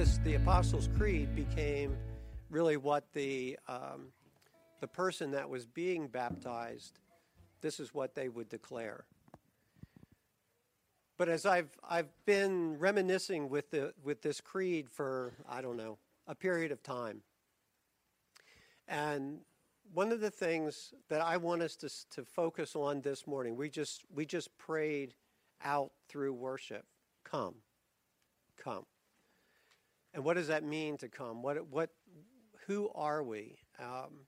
this the Apostles' Creed became really what the um, the person that was being baptized. This is what they would declare. But as I've I've been reminiscing with the with this creed for I don't know a period of time, and one of the things that I want us to to focus on this morning, we just we just prayed out through worship. Come, come. And what does that mean to come? What, what, who are we? Um,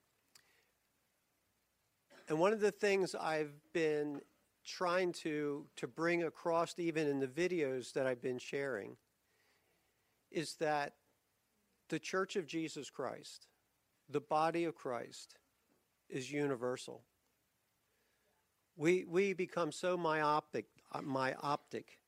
and one of the things I've been trying to, to bring across, even in the videos that I've been sharing, is that the Church of Jesus Christ, the body of Christ, is universal. We, we become so myopic, uh, myopic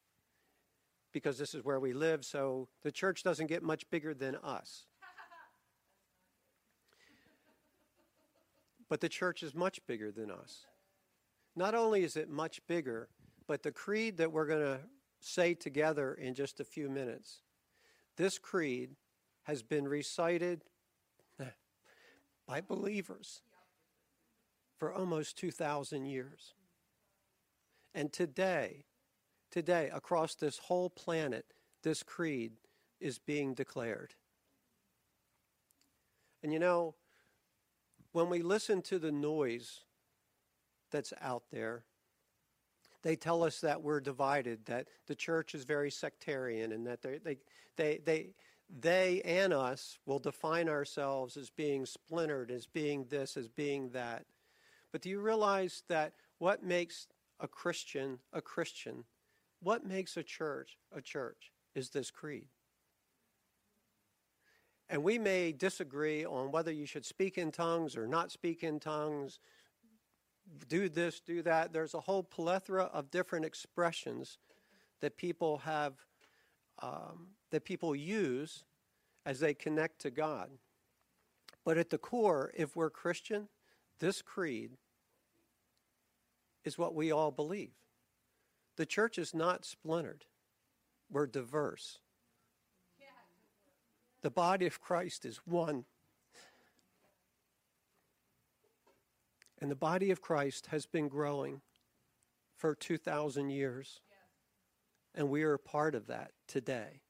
because this is where we live, so the church doesn't get much bigger than us. But the church is much bigger than us. Not only is it much bigger, but the creed that we're going to say together in just a few minutes, this creed has been recited by believers for almost 2,000 years. And today, Today, across this whole planet, this creed is being declared. And you know, when we listen to the noise that's out there, they tell us that we're divided, that the church is very sectarian, and that they, they, they, they, they and us will define ourselves as being splintered, as being this, as being that. But do you realize that what makes a Christian a Christian what makes a church a church is this creed. And we may disagree on whether you should speak in tongues or not speak in tongues, do this, do that. There's a whole plethora of different expressions that people have, um, that people use as they connect to God. But at the core, if we're Christian, this creed is what we all believe. The church is not splintered, we're diverse. The body of Christ is one. And the body of Christ has been growing for 2,000 years. And we are a part of that today.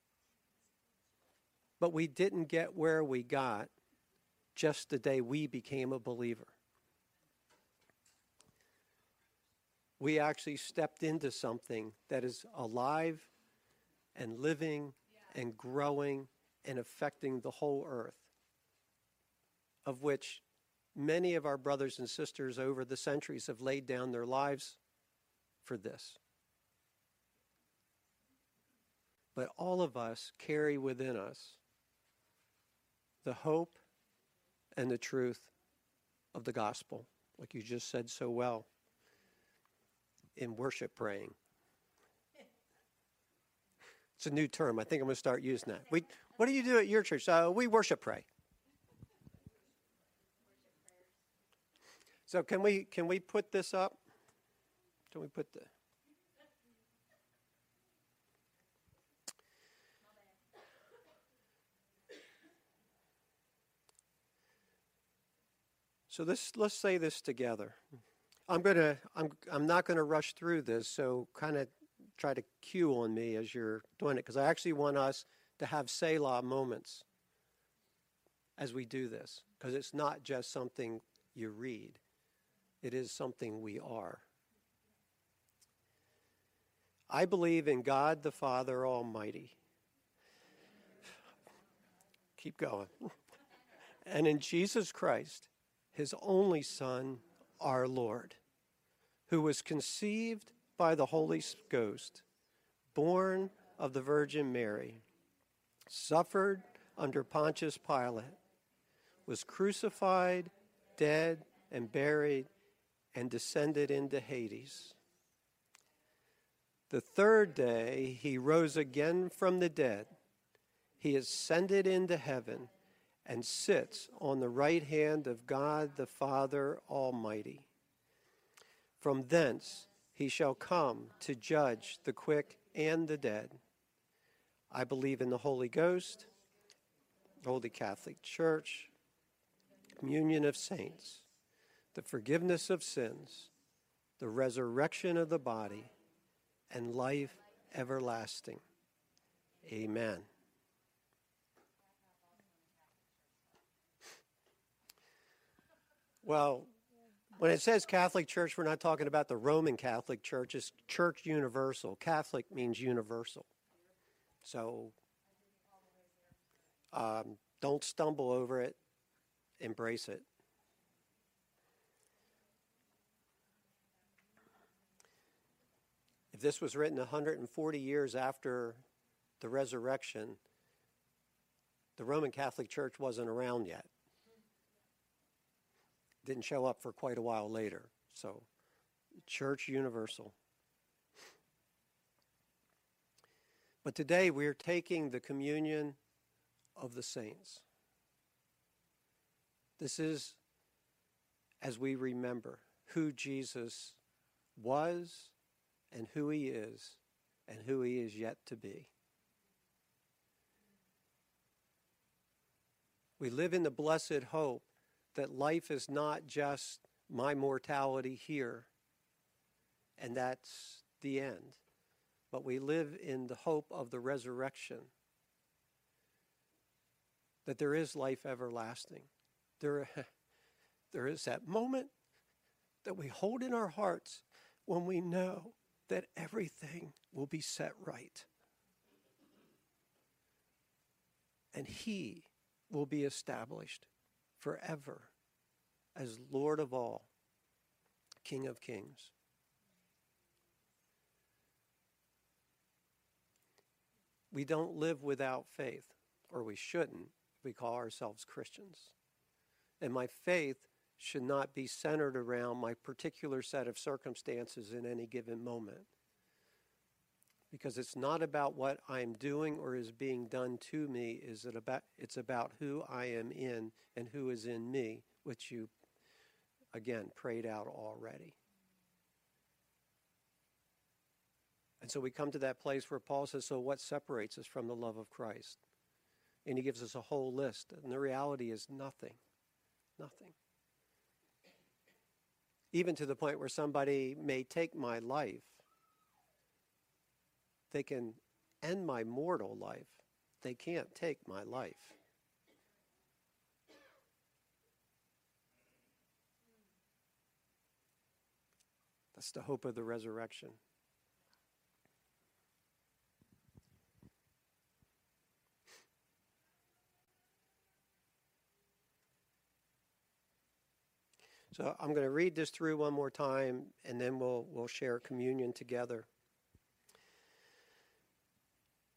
But we didn't get where we got just the day we became a believer. We actually stepped into something that is alive and living and growing and affecting the whole earth, of which many of our brothers and sisters over the centuries have laid down their lives for this. But all of us carry within us the hope and the truth of the gospel, like you just said so well in worship praying. It's a new term. I think I'm going to start using that. We, what do you do at your church? Uh, we worship pray. So can we can we put this up? Can we put the So this let's say this together. I'm gonna I'm I'm not gonna rush through this, so kind of try to cue on me as you're doing it, because I actually want us to have Selah moments as we do this, because it's not just something you read; it is something we are. I believe in God the Father Almighty. Keep going. and in Jesus Christ, his only Son our Lord, who was conceived by the Holy Ghost, born of the Virgin Mary, suffered under Pontius Pilate, was crucified, dead, and buried, and descended into Hades. The third day he rose again from the dead. He ascended into heaven and sits on the right hand of God the Father Almighty. From thence he shall come to judge the quick and the dead. I believe in the Holy Ghost, Holy Catholic Church, communion of saints, the forgiveness of sins, the resurrection of the body, and life everlasting. Amen. Well, when it says Catholic Church, we're not talking about the Roman Catholic Church. It's church universal. Catholic means universal. So um, don't stumble over it, embrace it. If this was written 140 years after the resurrection, the Roman Catholic Church wasn't around yet. Didn't show up for quite a while later. So, Church Universal. But today we are taking the communion of the saints. This is as we remember who Jesus was and who he is and who he is yet to be. We live in the blessed hope that life is not just my mortality here and that's the end, but we live in the hope of the resurrection. That there is life everlasting. There, there is that moment that we hold in our hearts when we know that everything will be set right. And He will be established forever as Lord of all, King of kings. We don't live without faith, or we shouldn't. We call ourselves Christians. And my faith should not be centered around my particular set of circumstances in any given moment. Because it's not about what I'm doing or is being done to me, is it about it's about who I am in and who is in me, which you again prayed out already. And so we come to that place where Paul says, So what separates us from the love of Christ? And he gives us a whole list. And the reality is nothing. Nothing. Even to the point where somebody may take my life, they can end my mortal life. They can't take my life. That's the hope of the resurrection. So I'm going to read this through one more time, and then we'll, we'll share communion together.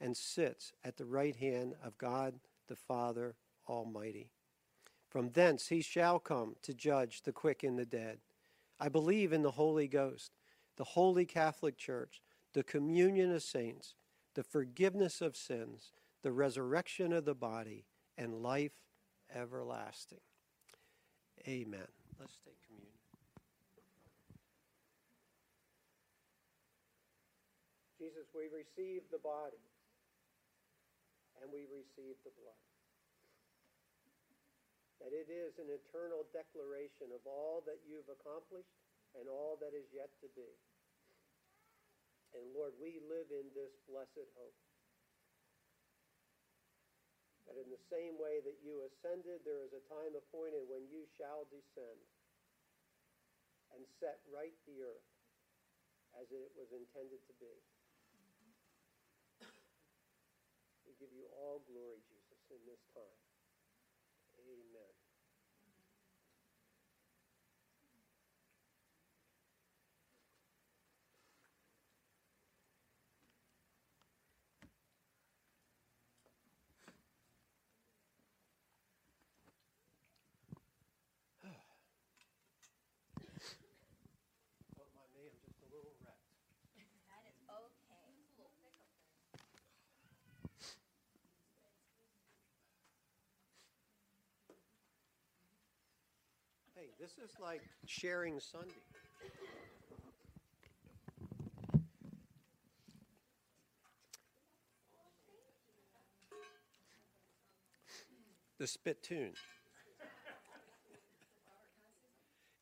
and sits at the right hand of God the Father Almighty. From thence he shall come to judge the quick and the dead. I believe in the Holy Ghost, the holy Catholic Church, the communion of saints, the forgiveness of sins, the resurrection of the body, and life everlasting. Amen. Let's take communion. Jesus, we receive the body receive the blood. That it is an eternal declaration of all that you've accomplished and all that is yet to be. And Lord, we live in this blessed hope. That in the same way that you ascended, there is a time appointed when you shall descend and set right the earth as it was intended to be. Give you all glory, Jesus, in this time. This is like sharing Sunday. The spittoon.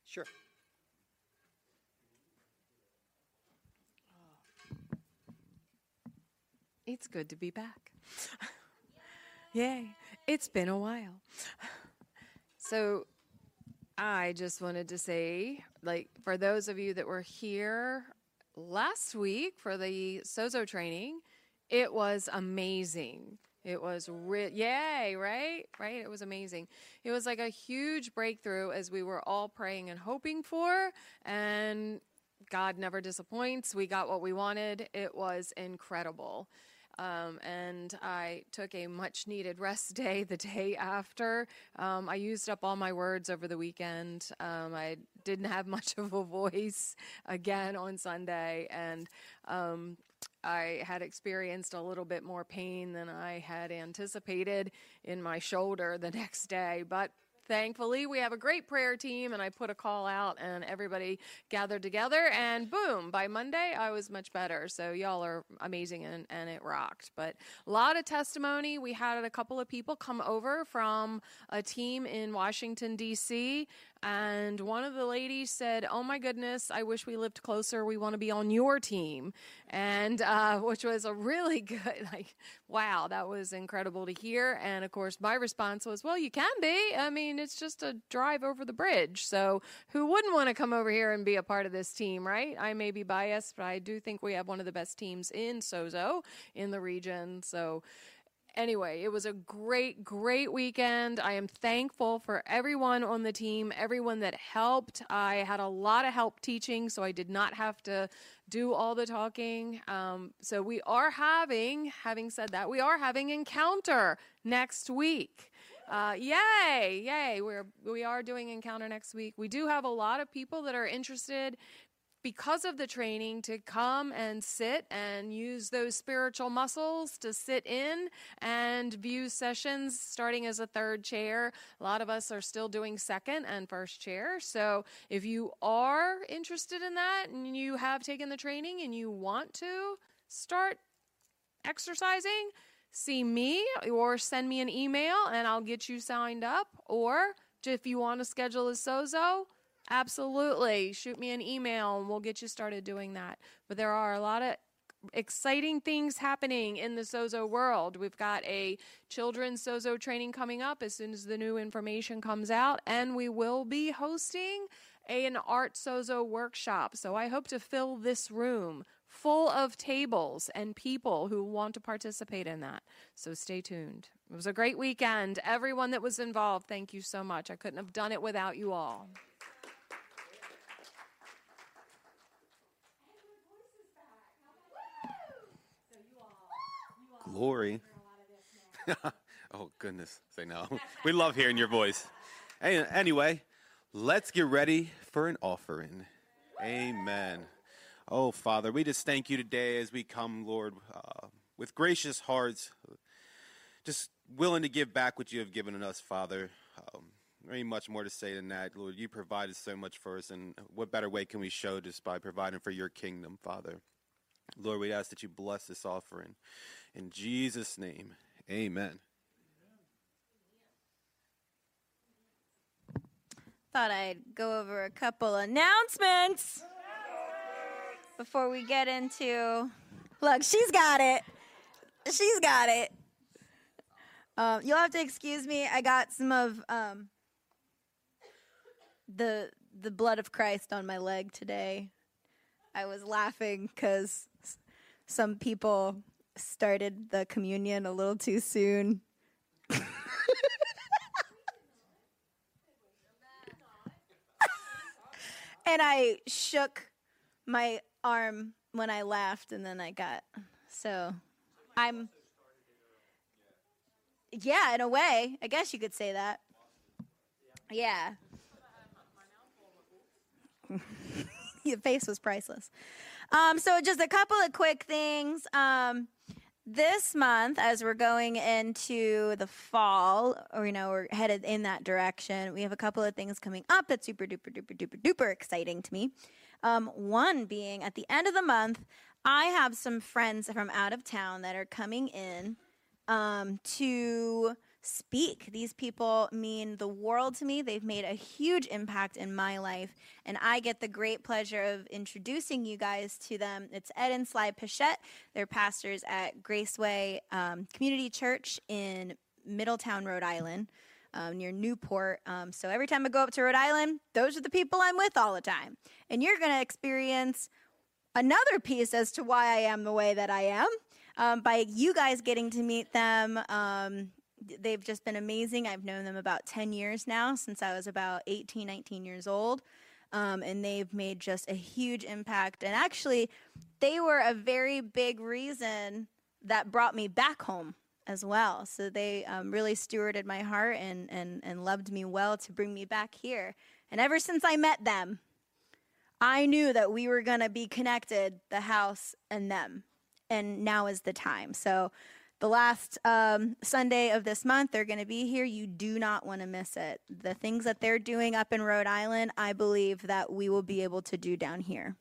Sure. It's good to be back. Yay. It's been a while. So, I just wanted to say, like, for those of you that were here last week for the Sozo training, it was amazing. It was re- yay, right? Right? It was amazing. It was like a huge breakthrough as we were all praying and hoping for and God never disappoints. We got what we wanted. It was incredible. Um, and I took a much needed rest day the day after. Um, I used up all my words over the weekend. Um, I didn't have much of a voice again on Sunday, and um, I had experienced a little bit more pain than I had anticipated in my shoulder the next day. But thankfully we have a great prayer team and i put a call out and everybody gathered together and boom by monday i was much better. So y'all are amazing and, and it rocked. But a lot of testimony. We had a couple of people come over from a team in washington d.c and one of the ladies said, "Oh my goodness, I wish we lived closer. We want to be on your team," and uh, which was a really good, like, wow, that was incredible to hear. And of course, my response was, "Well, you can be. I mean, it's just a drive over the bridge. So who wouldn't want to come over here and be a part of this team, right? I may be biased, but I do think we have one of the best teams in Sozo in the region. So." Anyway, it was a great, great weekend. I am thankful for everyone on the team, everyone that helped. I had a lot of help teaching, so I did not have to do all the talking. Um, so we are having, having said that, we are having encounter next week. Uh, yay, yay! We're we are doing encounter next week. We do have a lot of people that are interested because of the training to come and sit and use those spiritual muscles to sit in and view sessions starting as a third chair. A lot of us are still doing second and first chair. So if you are interested in that and you have taken the training and you want to start exercising, see me or send me an email and I'll get you signed up. Or if you want to schedule a Sozo, Absolutely. Shoot me an email and we'll get you started doing that. But there are a lot of exciting things happening in the Sozo world. We've got a children's Sozo training coming up as soon as the new information comes out, and we will be hosting a, an art Sozo workshop. So I hope to fill this room full of tables and people who want to participate in that. So stay tuned. It was a great weekend. Everyone that was involved, thank you so much. I couldn't have done it without you all. Glory. oh, goodness. Say no. we love hearing your voice. Anyway, let's get ready for an offering. Amen. Oh, Father, we just thank you today as we come, Lord, uh, with gracious hearts, just willing to give back what you have given us, Father. Um, very much more to say than that, Lord. You provided so much for us, and what better way can we show just by providing for your kingdom, Father? Lord, we ask that you bless this offering. In Jesus' name, amen. Thought I'd go over a couple announcements before we get into. Look, she's got it. She's got it. Um, you'll have to excuse me. I got some of um, the the blood of Christ on my leg today. I was laughing because some people started the communion a little too soon. and I shook my arm when I laughed, and then I got so I'm yeah, in a way, I guess you could say that. Yeah. Your face was priceless. Um, so just a couple of quick things. Um, this month, as we're going into the fall, or you know, we're headed in that direction, we have a couple of things coming up that's super duper duper duper duper exciting to me. Um, one being at the end of the month, I have some friends from out of town that are coming in um, to speak. These people mean the world to me. They've made a huge impact in my life, and I get the great pleasure of introducing you guys to them. It's Ed and Sly Pichette. They're pastors at Graceway um, Community Church in Middletown, Rhode Island. Um, near Newport. Um, so every time I go up to Rhode Island, those are the people I'm with all the time. And you're going to experience another piece as to why I am the way that I am um, by you guys getting to meet them. They've just been amazing. I've known them about 10 years now, since I was about 18, 19 years old. Um, and they've made just a huge impact. And actually, they were a very big reason that brought me back home as well. So they um, really stewarded my heart and, and, and loved me well to bring me back here. And ever since I met them, I knew that we were going to be connected, the house and them. And now is the time. So the last um, Sunday of this month, they're going to be here. You do not want to miss it. The things that they're doing up in Rhode Island, I believe that we will be able to do down here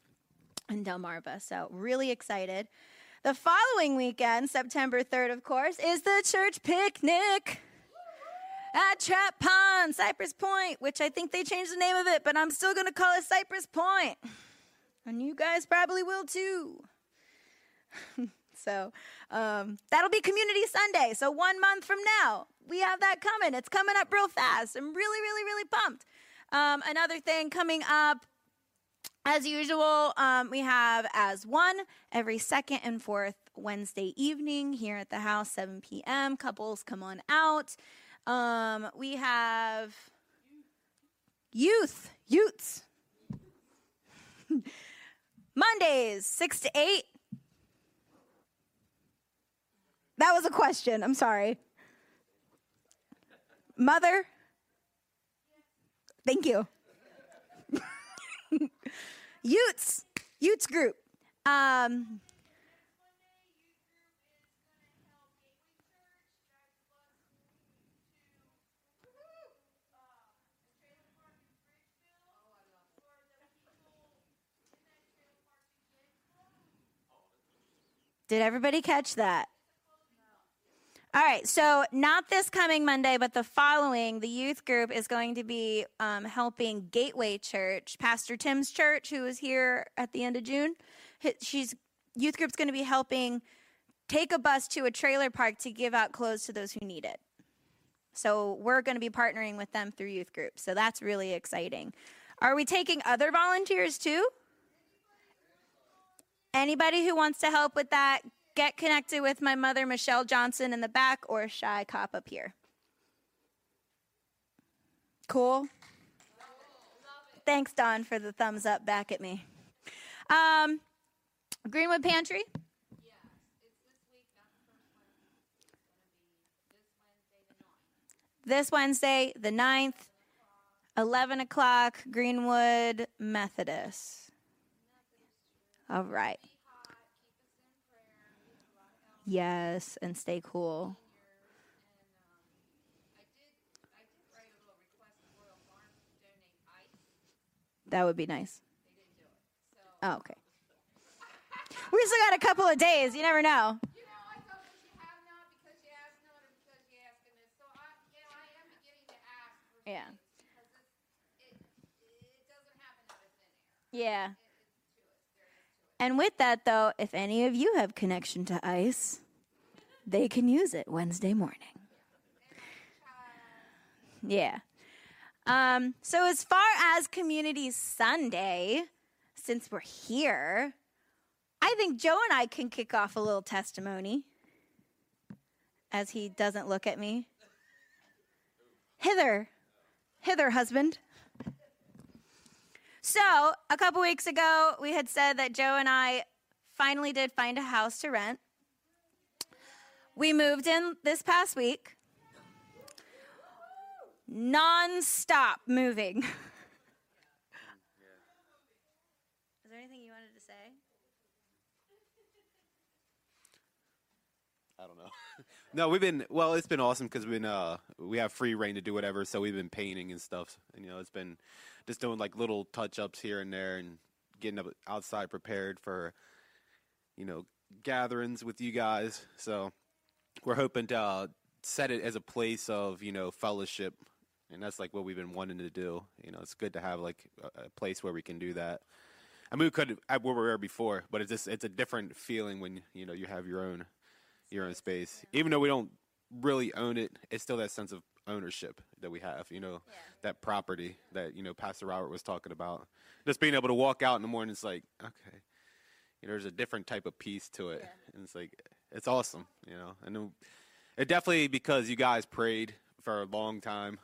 in Delmarva. So, really excited. The following weekend, September 3rd, of course, is the church picnic at Trap Pond, Cypress Point, which I think they changed the name of it, but I'm still going to call it Cypress Point. And you guys probably will too. so um, that'll be Community Sunday. So one month from now, we have that coming. It's coming up real fast. I'm really, really, really pumped. Um, another thing coming up as usual, um, we have as one every second and fourth Wednesday evening here at the house, 7 p.m. Couples come on out. Um, we have youth, youths. Mondays, 6 to 8. That was a question. I'm sorry. Mother? Thank you. Utes, Utes group. Um, Did everybody catch that? All right, so not this coming Monday, but the following, the youth group is going to be um, helping Gateway Church, Pastor Tim's church, who was here at the end of June. She's youth group's going to be helping take a bus to a trailer park to give out clothes to those who need it. So we're going to be partnering with them through youth group. So that's really exciting. Are we taking other volunteers too? Anybody who wants to help with that, get connected with my mother, Michelle Johnson, in the back, or Shy Cop up here. Cool? Thanks, Don, for the thumbs up back at me. Um, Greenwood Pantry. Yeah. It's this Wednesday, This Wednesday, the 9th, 11 o'clock, Greenwood Methodist. All right. Yes, and stay cool. That would be nice. Oh, okay. We still got a couple of days. You never know. Yeah. Yeah. And with that, though, if any of you have connection to ICE, they can use it Wednesday morning. Yeah. Um, so, as far as Community Sunday, since we're here, I think Joe and I can kick off a little testimony as he doesn't look at me. Hither, hither, husband. So, a couple weeks ago, we had said that Joe and I finally did find a house to rent. We moved in this past week, non-stop moving. Is there anything you wanted to say? I don't know. no, we've been well. It's been awesome because we've been uh we have free reign to do whatever. So we've been painting and stuff. And you know, it's been just doing like little touch ups here and there and getting up outside prepared for you know gatherings with you guys. So we're hoping to uh, set it as a place of you know fellowship, and that's like what we've been wanting to do. You know, it's good to have like a, a place where we can do that. I mean, we could at where we were before, but it's just it's a different feeling when you know you have your own your own space. Even though we don't really own it, it's still that sense of ownership that we have. You know, that property that you know Pastor Robert was talking about. Just being able to walk out in the morning, it's like okay, you know, there's a different type of peace to it, and it's like it's awesome. You know, and it definitely because you guys prayed for a long time,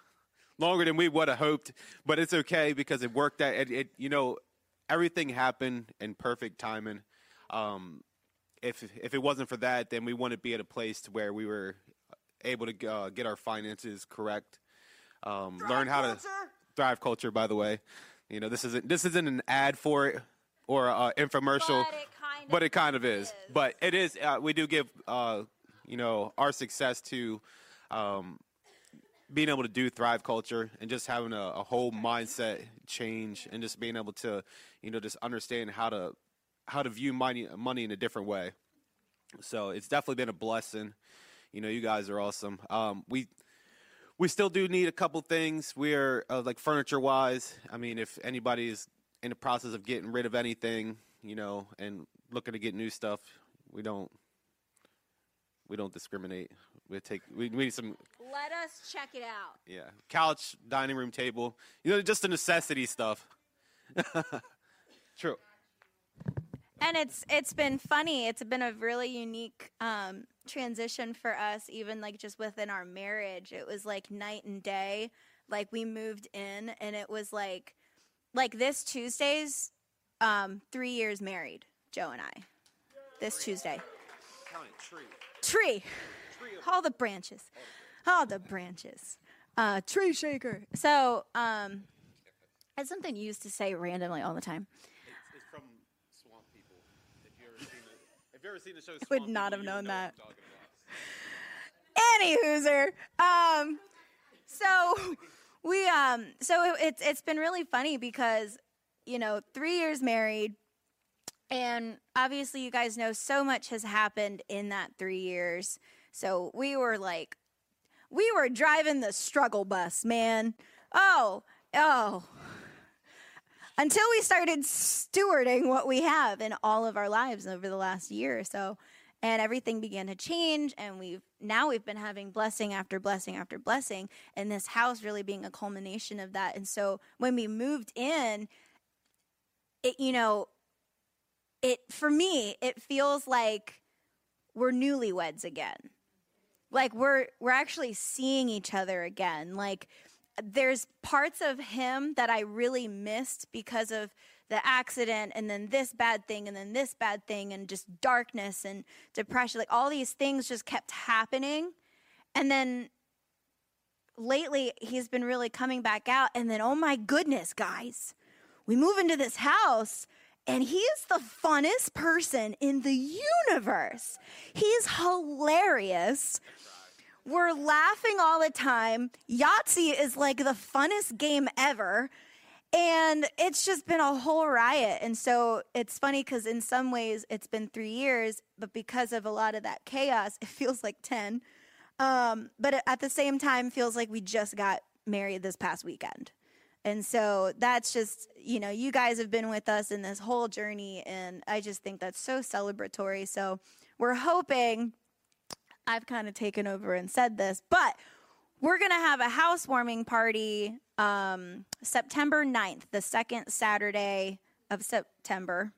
longer than we would have hoped, but it's okay because it worked out. It, it you know, everything happened in perfect timing. Um, if if it wasn't for that, then we wouldn't be at a place to where we were able to uh, get our finances correct, um, learn how to thrive culture. By the way, you know this isn't this isn't an ad for it or uh, infomercial, But it kind of but it kind of is. But it is. Uh, we do give uh, you know our success to. Um, being able to do thrive culture and just having a, a whole mindset change and just being able to you know just understand how to how to view money money in a different way so it's definitely been a blessing you know you guys are awesome um, we we still do need a couple things we're uh, like furniture wise i mean if anybody is in the process of getting rid of anything you know and looking to get new stuff we don't we don't discriminate we take we, we need some Let us check it out. yeah, couch, dining room table. You know, just the necessity stuff. True. And it's it's been funny. It's been a really unique um, transition for us, even like just within our marriage. It was like night and day. Like we moved in, and it was like like this Tuesday's um, three years married, Joe and I. This Tuesday, tree, Tree. all the branches, all the branches, uh, tree shaker. So um, it's something you used to say randomly all the time. It's, from Swamp People. If you ever seen the, if you ever seen the show, would not have known know that. what I'm talking about. Any hooser. Um, so we um, so it, it's it's been really funny because you know three years married, and obviously you guys know so much has happened in that three years. So we were like, we were driving the struggle bus, man. Oh, oh. Until we started stewarding what we have in all of our lives over the last year or so and everything began to change and we've now we've been having blessing after blessing after blessing and this house really being a culmination of that. And so when we moved in it you know it for me it feels like we're newlyweds again. Like we're we're actually seeing each other again. Like there's parts of him that I really missed because of the accident and then this bad thing and then this bad thing and just darkness and depression. Like all these things just kept happening. And then lately he's been really coming back out. And then oh my goodness guys we move into this house and he is the funnest person in the universe. He's hilarious we're laughing all the time. Yahtzee is like the funnest game ever. And it's just been a whole riot. And so it's funny because in some ways it's been three years, but because of a lot of that chaos, it feels like 10. Um, but at the same time, feels like we just got married this past weekend. And so that's just, you know, you guys have been with us in this whole journey. And I just think that's so celebratory. So we're hoping I've kind of taken over and said this, but we're going to have a housewarming party um, September 9th, the second Saturday of September.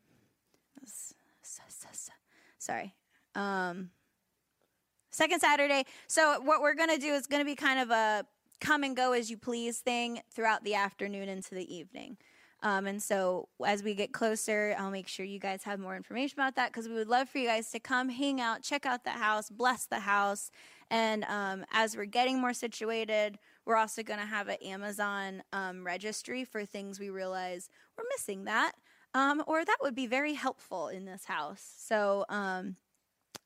Sorry. Um, second Saturday. So, what we're going to do is going to be kind of a come and go as you please thing throughout the afternoon into the evening. Um, and so as we get closer, I'll make sure you guys have more information about that because we would love for you guys to come hang out, check out the house, bless the house. And um, as we're getting more situated, we're also going to have an Amazon um, registry for things we realize we're missing that, um, or that would be very helpful in this house. So, um,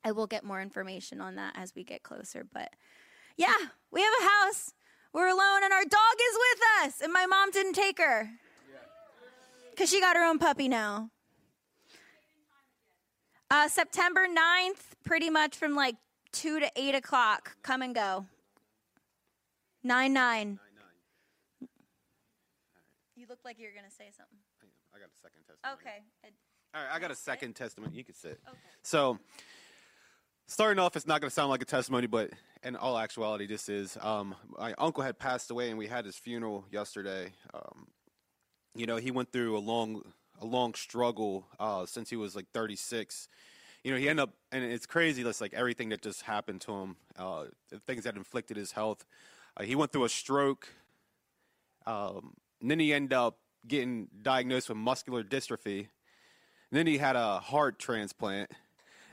I will get more information on that as we get closer. But yeah, we have a house. We're alone, and our dog is with us, and my mom didn't take her because she got her own puppy now. Uh, September 9th, pretty much from like 2 to 8 o'clock. Come and go. 9 9. You look like you're going to say something. I got a second testimony. Okay. All right, I got a second testimony. You can sit. Okay. So, starting off, it's not going to sound like a testimony, but in all actuality, this is. Um, my uncle had passed away, and we had his funeral yesterday. Um, you know, he went through a long, a long struggle uh, since he was like 36. You know, he ended up, and it's crazy. That's like everything that just happened to him, uh, things that inflicted his health. Uh, he went through a stroke. Um, then he ended up getting diagnosed with muscular dystrophy. Then he had a heart transplant,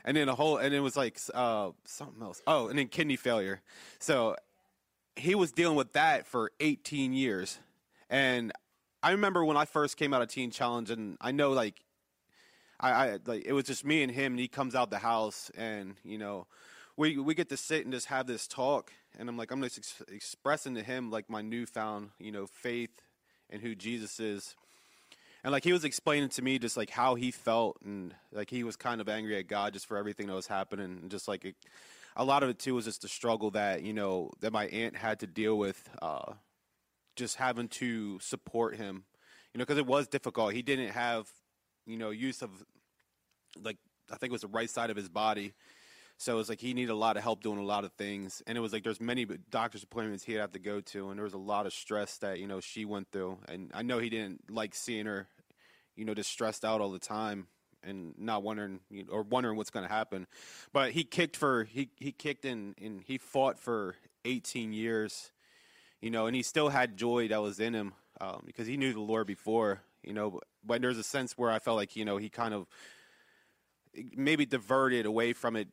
and then a whole, and it was like uh, something else. Oh, and then kidney failure. So he was dealing with that for 18 years, and I remember when I first came out of Teen Challenge, and I know like I, I like it was just me and him, and he comes out the house, and you know, we we get to sit and just have this talk, and I'm like I'm just ex- expressing to him like my newfound you know faith and who Jesus is, and like he was explaining to me just like how he felt, and like he was kind of angry at God just for everything that was happening, and just like it, a lot of it too was just the struggle that you know that my aunt had to deal with. Uh, just having to support him, you know, because it was difficult. He didn't have, you know, use of, like, I think it was the right side of his body. So it was like he needed a lot of help doing a lot of things. And it was like there's many doctor's appointments he'd have to go to. And there was a lot of stress that, you know, she went through. And I know he didn't like seeing her, you know, just stressed out all the time and not wondering you know, or wondering what's going to happen. But he kicked for, he, he kicked in and he fought for 18 years you know, and he still had joy that was in him um, because he knew the Lord before, you know. But there's a sense where I felt like, you know, he kind of maybe diverted away from it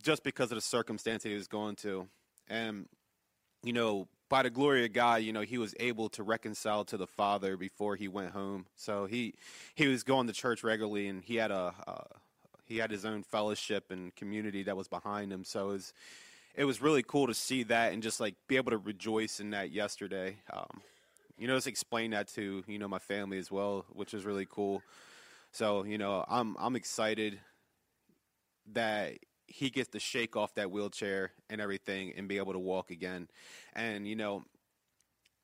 just because of the circumstance that he was going to. And, you know, by the glory of God, you know, he was able to reconcile to the Father before he went home. So he he was going to church regularly, and he had a uh, he had his own fellowship and community that was behind him. So it was it was really cool to see that and just like be able to rejoice in that yesterday. Um, you know, just explain that to you know my family as well, which was really cool. So you know, I'm I'm excited that he gets to shake off that wheelchair and everything and be able to walk again. And you know,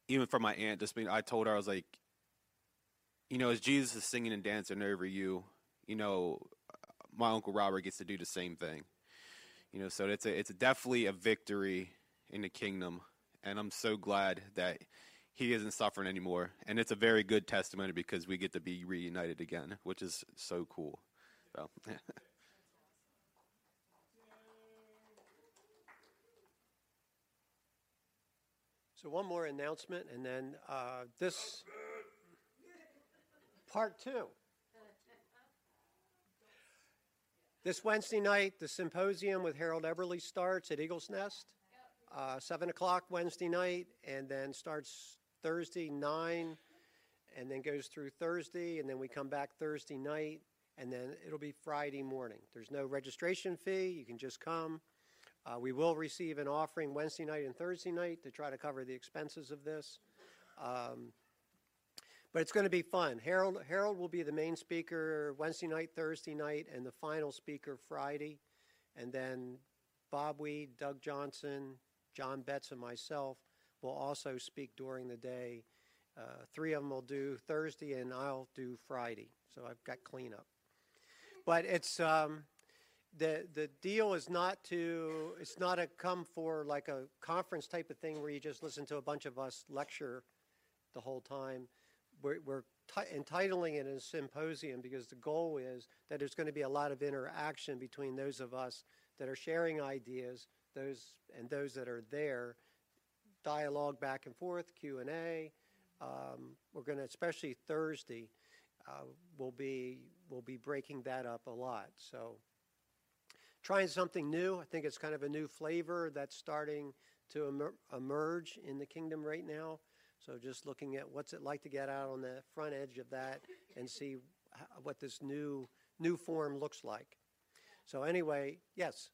even for my aunt, just being, I told her I was like, you know, as Jesus is singing and dancing over you, you know, my uncle Robert gets to do the same thing. You know, so it's a, it's definitely a victory in the kingdom, and I'm so glad that he isn't suffering anymore. And it's a very good testimony because we get to be reunited again, which is so cool. So. So, one more announcement, and then uh, this part two. This Wednesday night, the symposium with Harold Eberle starts at Eagles Nest, uh, 7 o'clock Wednesday night, and then starts Thursday, 9, and then goes through Thursday, and then we come back Thursday night, and then it'll be Friday morning. There's no registration fee, you can just come. Uh, we will receive an offering Wednesday night and Thursday night to try to cover the expenses of this. Um, but it's going to be fun. Harold, Harold will be the main speaker Wednesday night, Thursday night, and the final speaker Friday. And then Bob Weed, Doug Johnson, John Betts, and myself will also speak during the day. Uh, three of them will do Thursday, and I'll do Friday. So I've got cleanup. But it's um, the the deal is not to it's not a come for like a conference type of thing where you just listen to a bunch of us lecture the whole time. We're, we're entitling it a symposium because the goal is that there's going to be a lot of interaction between those of us that are sharing ideas, those and those that are there, dialogue back and forth, Q and A. Um, we're going to, especially Thursday, uh, we'll be we'll be breaking that up a lot. So trying something new. I think it's kind of a new flavor that's starting to emer- emerge in the kingdom right now. So just looking at what's it like to get out on the front edge of that and see how, what this new new form looks like. So anyway, yes.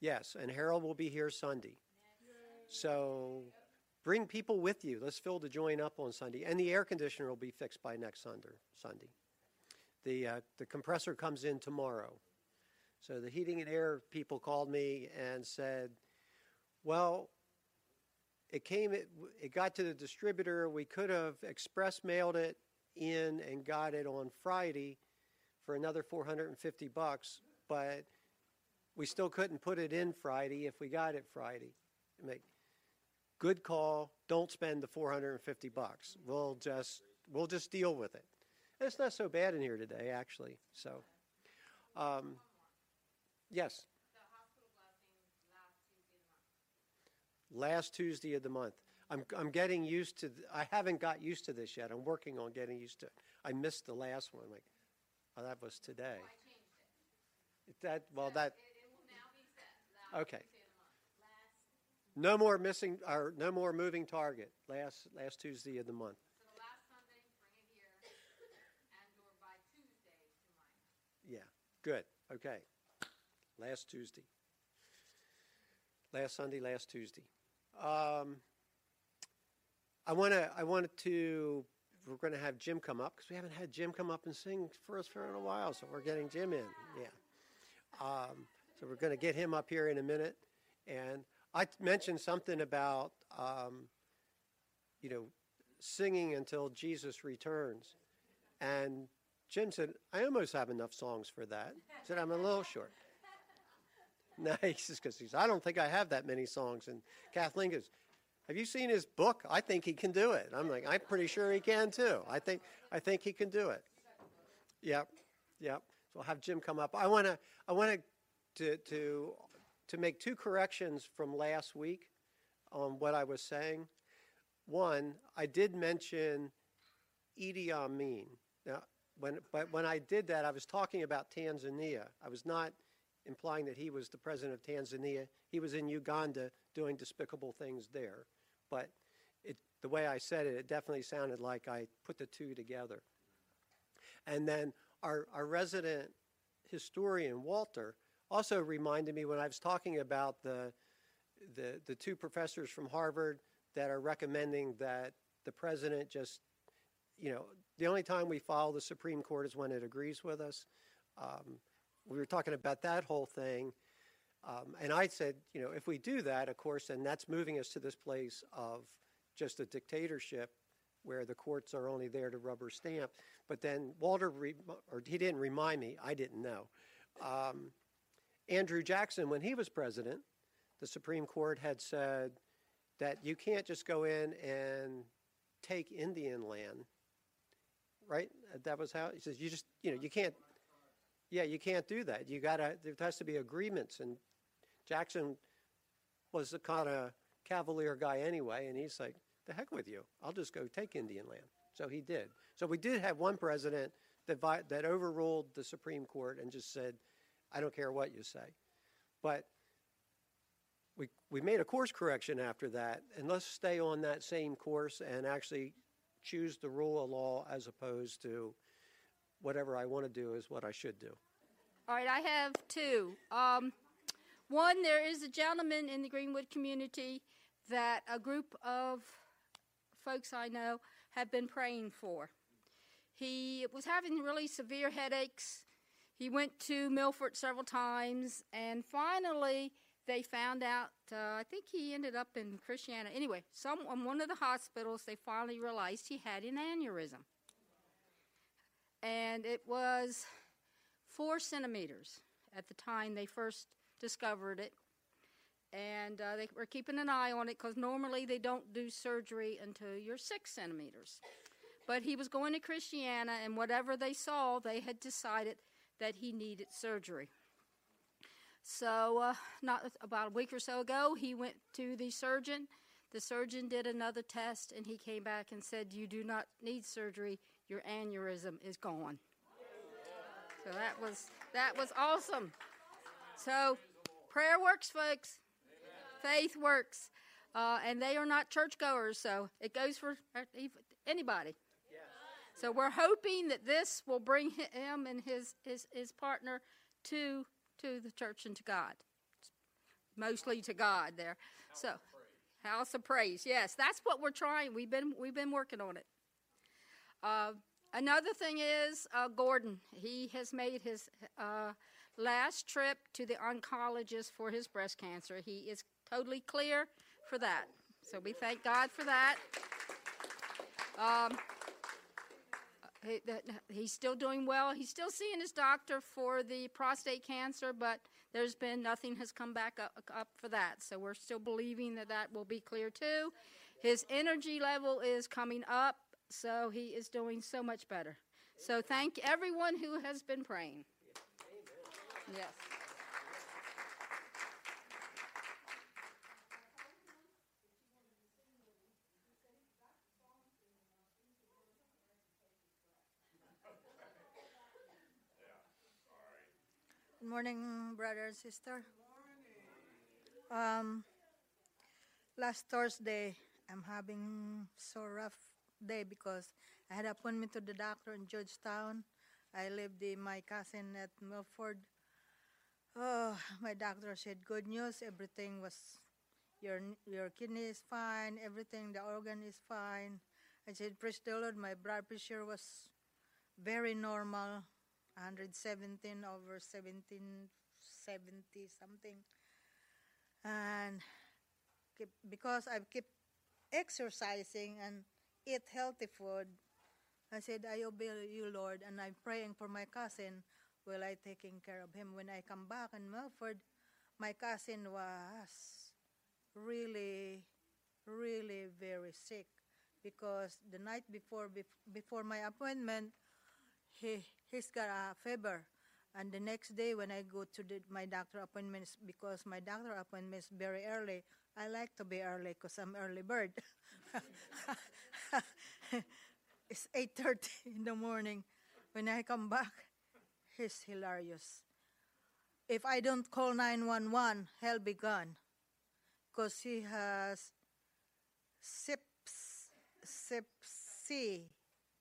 Yes, and Harold will be here Sunday. So bring people with you. Let's fill the joint up on Sunday, and the air conditioner will be fixed by next Sunday. Sunday. The uh, the compressor comes in tomorrow. So the heating and air people called me and said, "Well, it came. It, it got to the distributor. We could have express mailed it in and got it on Friday for another 450 bucks, but we still couldn't put it in Friday if we got it Friday. Make good call. Don't spend the 450 bucks. We'll just we'll just deal with it. It's not so bad in here today, actually. So, um, yes. Last Tuesday of the month. I'm, I'm getting used to, th- I haven't got used to this yet. I'm working on getting used to it. I missed the last one. Like, oh, that was today. That, well, that, okay. No more missing, or no more moving target, last, last Tuesday of the month. Yeah, good, okay. Last Tuesday. Last Sunday, last Tuesday. Um, I want to, I wanted to, we're going to have Jim come up because we haven't had Jim come up and sing for us for a while, so we're getting Jim in, yeah. Um, so we're going to get him up here in a minute. And I mentioned something about, um, you know, singing until Jesus returns. And Jim said, I almost have enough songs for that. I said, I'm a little short. Nice, because he says, I don't think I have that many songs. And Kathleen goes, Have you seen his book? I think he can do it. I'm like, I'm pretty sure he can too. I think I think he can do it. Yep, yep. So I'll have Jim come up. I want to I want to to to make two corrections from last week on what I was saying. One, I did mention Idi Amin. Now, when but when I did that, I was talking about Tanzania. I was not implying that he was the president of Tanzania. He was in Uganda doing despicable things there. But it, the way I said it, it definitely sounded like I put the two together. And then our, our resident historian, Walter, also reminded me when I was talking about the, the, the two professors from Harvard that are recommending that the president just, you know, the only time we follow the Supreme Court is when it agrees with us. Um, we were talking about that whole thing. Um, and I said, you know, if we do that, of course, then that's moving us to this place of just a dictatorship where the courts are only there to rubber stamp. But then Walter, re- or he didn't remind me, I didn't know. Um, Andrew Jackson, when he was president, the Supreme Court had said that you can't just go in and take Indian land, right? That was how he says you just, you know, you can't yeah, you can't do that. You gotta. There has to be agreements, and Jackson was the kind of cavalier guy anyway, and he's like, "The heck with you! I'll just go take Indian land." So he did. So we did have one president that vi- that overruled the Supreme Court and just said, "I don't care what you say," but. We, we made a course correction after that, and let's stay on that same course and actually choose the rule of law as opposed to whatever I want to do is what I should do. All right, I have two. Um, one, there is a gentleman in the Greenwood community that a group of folks I know have been praying for. He was having really severe headaches. He went to Milford several times, and finally they found out. Uh, I think he ended up in Christiana. Anyway, some in one of the hospitals, they finally realized he had an aneurysm and it was four centimeters at the time they first discovered it. And uh, they were keeping an eye on it because normally they don't do surgery until you're six centimeters. But he was going to Christiana, and whatever they saw, they had decided that he needed surgery. So, uh, not about a week or so ago, he went to the surgeon. The surgeon did another test, and he came back and said, You do not need surgery your aneurysm is gone. So that was that was awesome. So prayer works, folks. Faith works, uh, and they are not churchgoers, so it goes for anybody. So we're hoping that this will bring him and his, his, his partner to, to the church and to God. Mostly to God there. So, house of praise. Yes, that's what we're trying. We've been, we've been working on it. Uh, another thing is uh, Gordon. He has made his uh, last trip to the oncologist for his breast cancer. He is totally clear for that. So we thank God for that. Um, he, he's still doing well. He's still seeing his doctor for the prostate cancer, but there's been nothing has come back up, up for that. So we're still believing that that will be clear too. His energy level is coming up, so he is doing so much better. So thank everyone who has been praying. Yes. Good morning, brother and sister. Um, last Thursday, I'm having so rough day because I had appointment to the doctor in Georgetown. I lived in my cousin at Milford. Oh, my doctor said good news. Everything was your your kidney is fine. Everything, the organ is fine. I said, praise the Lord. My blood pressure was very normal. 117 over 1770 something and because i keep exercising and eat healthy food. I said i obey you lord and i'm praying for my cousin while i taking care of him. When i come back in Milford my cousin was really really very sick because the night before before my appointment he he's got a fever. And the next day when i go to the, my doctor appointments because my doctor appointment is very early i like to be early because i'm early bird it's 8.30 in the morning when i come back. He's hilarious. If i don't call 911 he'll be gone. Because he has sips sepsi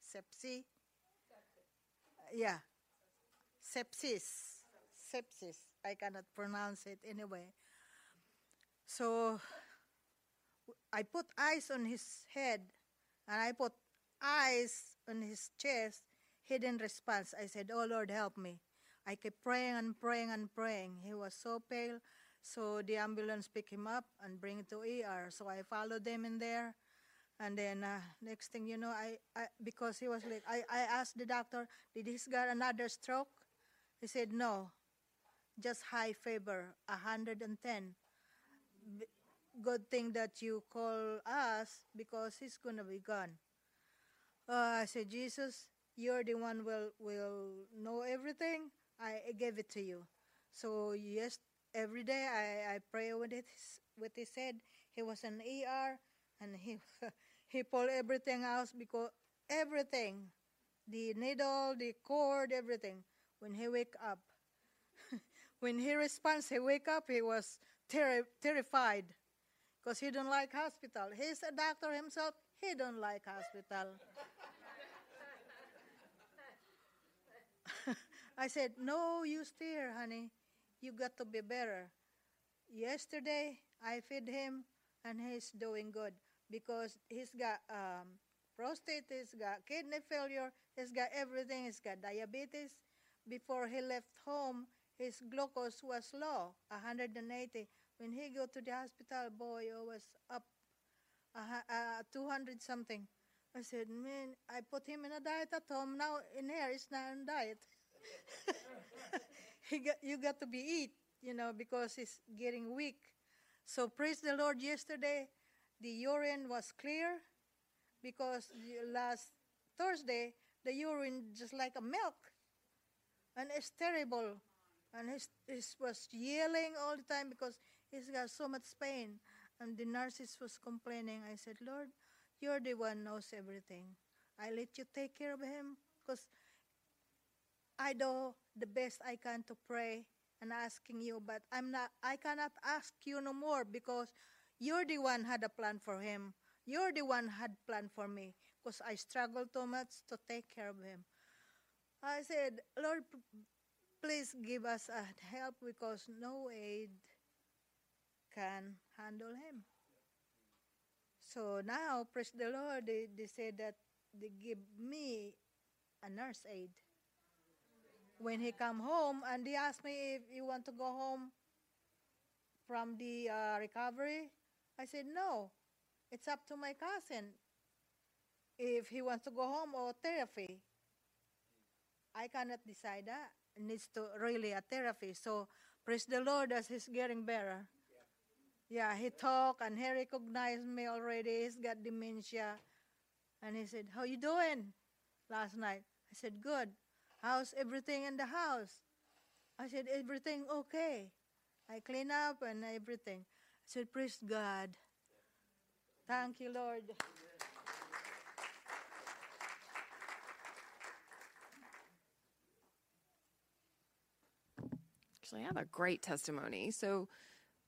sepsi yeah, sepsis, sepsis. I cannot pronounce it anyway. So I put ice on his head and I put eyes on his chest. He didn't respond. I said, Oh Lord, help me. I kept praying and praying and praying. He was so pale. So the ambulance picked him up and bring him to ER. So I followed them in there. And then uh, next thing you know, I, I because he was like, I, I asked the doctor, did he got another stroke? He said no, just high fever, 110. Good thing that you call us because he's gonna be gone. Uh, I said, Jesus, you're the one will will know everything. I gave it to you. So yes, every day I, I pray with it with his head. He was in ER and he he pulled everything out because everything, the needle, the cord, everything. When he wake up, when he responds, he wake up. He was terri- terrified because he don't like hospital. He's a doctor himself. He don't like hospital. I said, no, you stay here, honey. You got to be better. Yesterday, I feed him, and he's doing good because he's got um, prostate, he's got kidney failure, he's got everything, he's got diabetes. Before he left home, his glucose was low, 180. When he go to the hospital, boy, it was up uh, uh, 200 something. I said, man, I put him in a diet at home. Now in here, it's not on diet. he got, you got to be eat, you know, because he's getting weak. So praise the Lord. Yesterday, the urine was clear because last Thursday the urine just like a milk, and it's terrible. And he was yelling all the time because he's got so much pain. And the nurses was complaining. I said, Lord, you're the one knows everything. I let you take care of him because I do the best I can to pray and asking you, but I'm not. I cannot ask you no more because you're the one had a plan for him. You're the one had plan for me. because I struggle too much to take care of him. I said, Lord, please give us a help because no aid can handle him. So now, praise the Lord, they, they said that they give me a nurse aid. When he come home, and they asked me if you want to go home from the uh, recovery, I said no. It's up to my cousin if he wants to go home or therapy. I cannot decide that. It needs to really a therapy. So praise the Lord as he's getting better. Yeah, he talked and he recognized me already. He's got dementia. And he said, How you doing? Last night. I said, Good. How's everything in the house? I said, Everything okay. I clean up and everything. I said, Praise God. Thank you, Lord. Actually, I have a great testimony. So,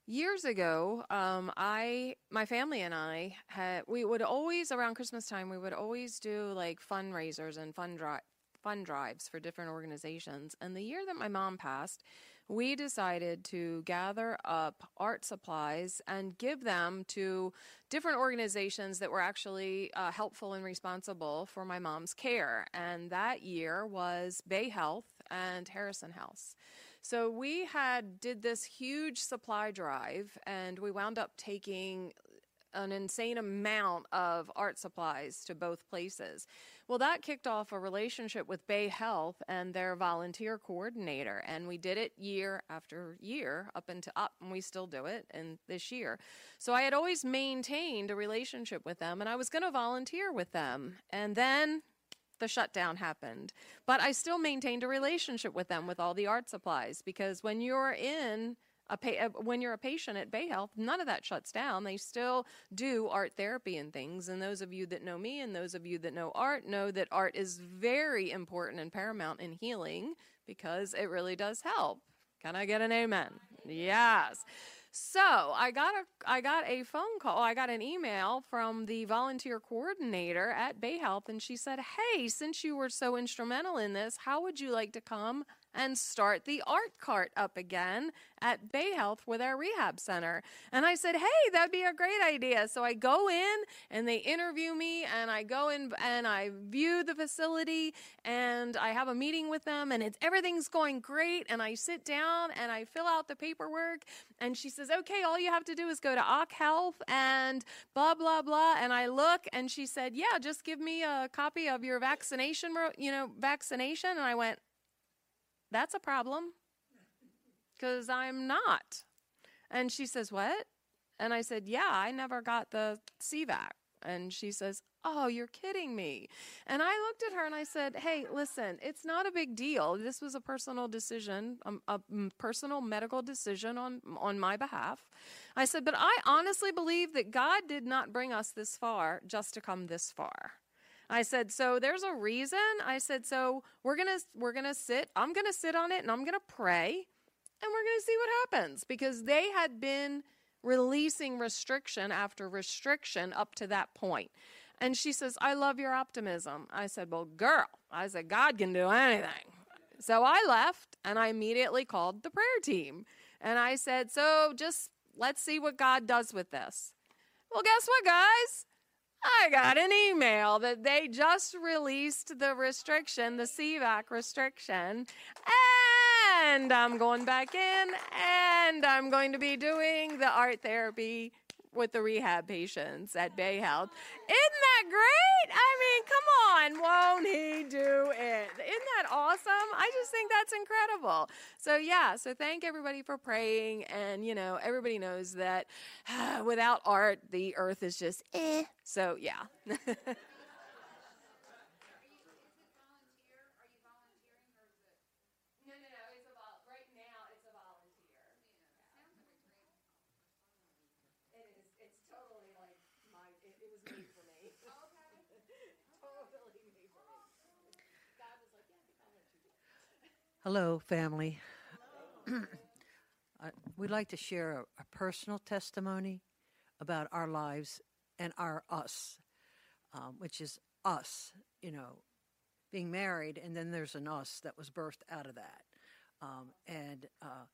years ago, um, I, my family and I had, we would always around Christmas time, we would always do like fundraisers and fund drive, fund drives for different organizations. And the year that my mom passed, we decided to gather up art supplies and give them to different organizations that were actually uh, helpful and responsible for my mom's care. And that year was Bay Health and Harrison House. So we had did this huge supply drive and we wound up taking an insane amount of art supplies to both places. Well, that kicked off a relationship with Bay Health and their volunteer coordinator, and we did it year after year up into up, and we still do it in this year. So I had always maintained a relationship with them, and I was going to volunteer with them, and then the shutdown happened. But I still maintained a relationship with them with all the art supplies because when you're in a pa- uh, when you're a patient at Bay Health, none of that shuts down. They still do art therapy and things. And those of you that know me and those of you that know art know that art is very important and paramount in healing because it really does help. Can I get an amen? Yes. So I got a I got a phone call. I got an email from the volunteer coordinator at Bay Health, and she said, "Hey, since you were so instrumental in this, how would you like to come and start the art cart up again at Bay Health with our rehab center. And I said, hey, that'd be a great idea. So I go in and they interview me and I go in and I view the facility and I have a meeting with them and it's everything's going great. And I sit down and I fill out the paperwork and she says, okay, all you have to do is go to Occ Health and blah, blah, blah. And I look and she said, yeah, just give me a copy of your vaccination, you know, vaccination. And I went, that's a problem because I'm not. And she says, What? And I said, Yeah, I never got the CVAC. And she says, Oh, you're kidding me. And I looked at her and I said, Hey, listen, it's not a big deal. This was a personal decision, um, a, a personal medical decision on, on my behalf. I said, But I honestly believe that God did not bring us this far just to come this far. I said, so there's a reason. I said, so we're gonna we're gonna sit. I'm gonna sit on it and I'm gonna pray, and we're gonna see what happens because they had been releasing restriction after restriction up to that point. And she says, I love your optimism. I said, Well, girl, I said, God can do anything. So I left and I immediately called the prayer team. And I said, So just let's see what God does with this. Well, guess what, guys? I got an email that they just released the restriction, the CVAC restriction, and I'm going back in and I'm going to be doing the art therapy with the rehab patients at Bay Health. Isn't that great? I mean, come on, won't he do it? Isn't that awesome? I just think that's incredible. So, yeah, so thank everybody for praying. And, you know, everybody knows that without art, the earth is just eh. So, yeah. Hello, family. Uh, we'd like to share a, a personal testimony about our lives and our us, um, which is us, you know, being married, and then there's an us that was birthed out of that. Um, and uh,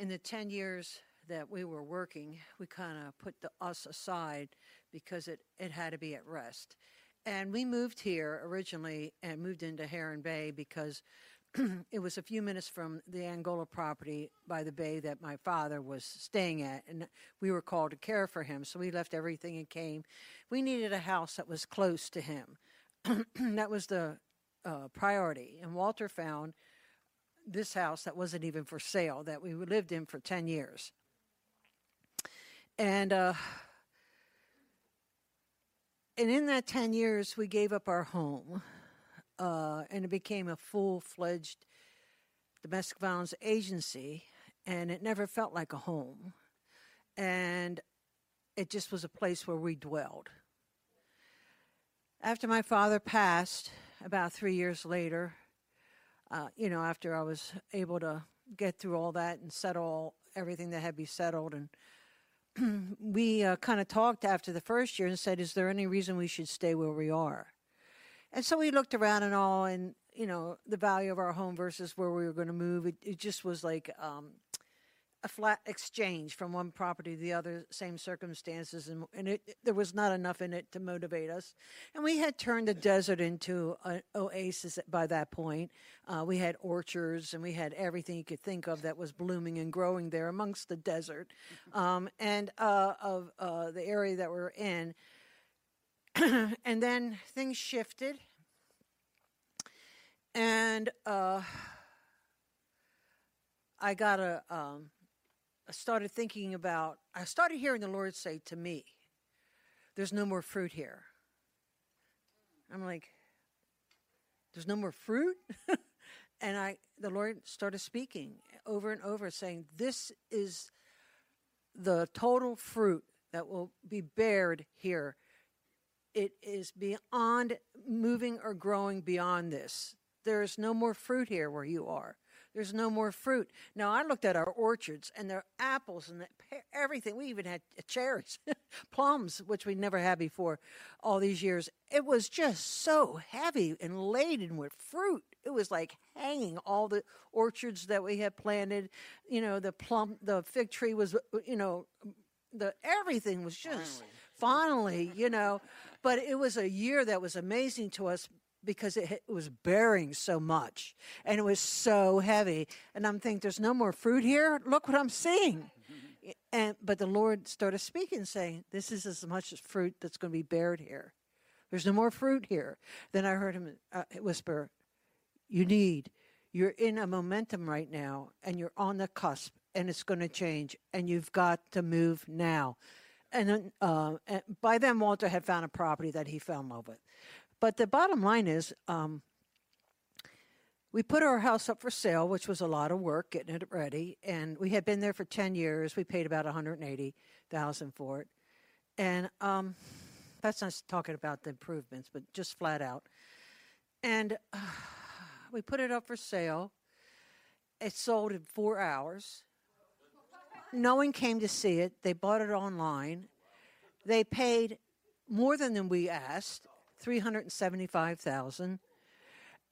in the 10 years that we were working, we kind of put the us aside because it, it had to be at rest. And we moved here originally and moved into Heron Bay because it was a few minutes from the Angola property by the bay that my father was staying at, and we were called to care for him. So we left everything and came. We needed a house that was close to him. that was the uh, priority. And Walter found this house that wasn't even for sale that we lived in for 10 years. And uh, and in that 10 years, we gave up our home uh, and it became a full fledged domestic violence agency. And it never felt like a home. And it just was a place where we dwelled. After my father passed, about three years later, uh, you know, after I was able to get through all that and settle everything that had to be settled and we uh, kind of talked after the first year and said, "Is there any reason we should stay where we are?" And so we looked around and all, and you know, the value of our home versus where we were going to move. It, it just was like um, a flat exchange from one property to the other, same circumstances, and, and it, there was not enough in it to motivate us. And we had turned the desert into an oasis by that point. Uh, we had orchards and we had everything you could think of that was blooming and growing there amongst the desert, um, and uh, of uh, the area that we're in. and then things shifted, and uh, I got a. Um, I started thinking about, I started hearing the Lord say to me, There's no more fruit here. I'm like, There's no more fruit? and I, the Lord started speaking over and over, saying, This is the total fruit that will be bared here. It is beyond moving or growing beyond this. There is no more fruit here where you are. There's no more fruit. Now I looked at our orchards and the apples and the, everything. We even had cherries, plums, which we never had before all these years. It was just so heavy and laden with fruit. It was like hanging all the orchards that we had planted. You know, the plum, the fig tree was, you know, the everything was just finally, finally you know. But it was a year that was amazing to us because it, it, was bearing so much and it was so heavy. And I'm thinking, there's no more fruit here. Look what I'm seeing. And but the Lord started speaking, saying, "This is as much as fruit that's going to be bared here. There's no more fruit here." Then I heard him uh, whisper, "You need. You're in a momentum right now, and you're on the cusp, and it's going to change, and you've got to move now." And uh, and by then, Walter had found a property that he fell in love with. But the bottom line is, um, we put our house up for sale, which was a lot of work getting it ready, and we had been there for ten years. We paid about one hundred eighty thousand for it, and um, that's not talking about the improvements, but just flat out. And uh, we put it up for sale. It sold in four hours. No one came to see it. They bought it online. They paid more than we asked 375,000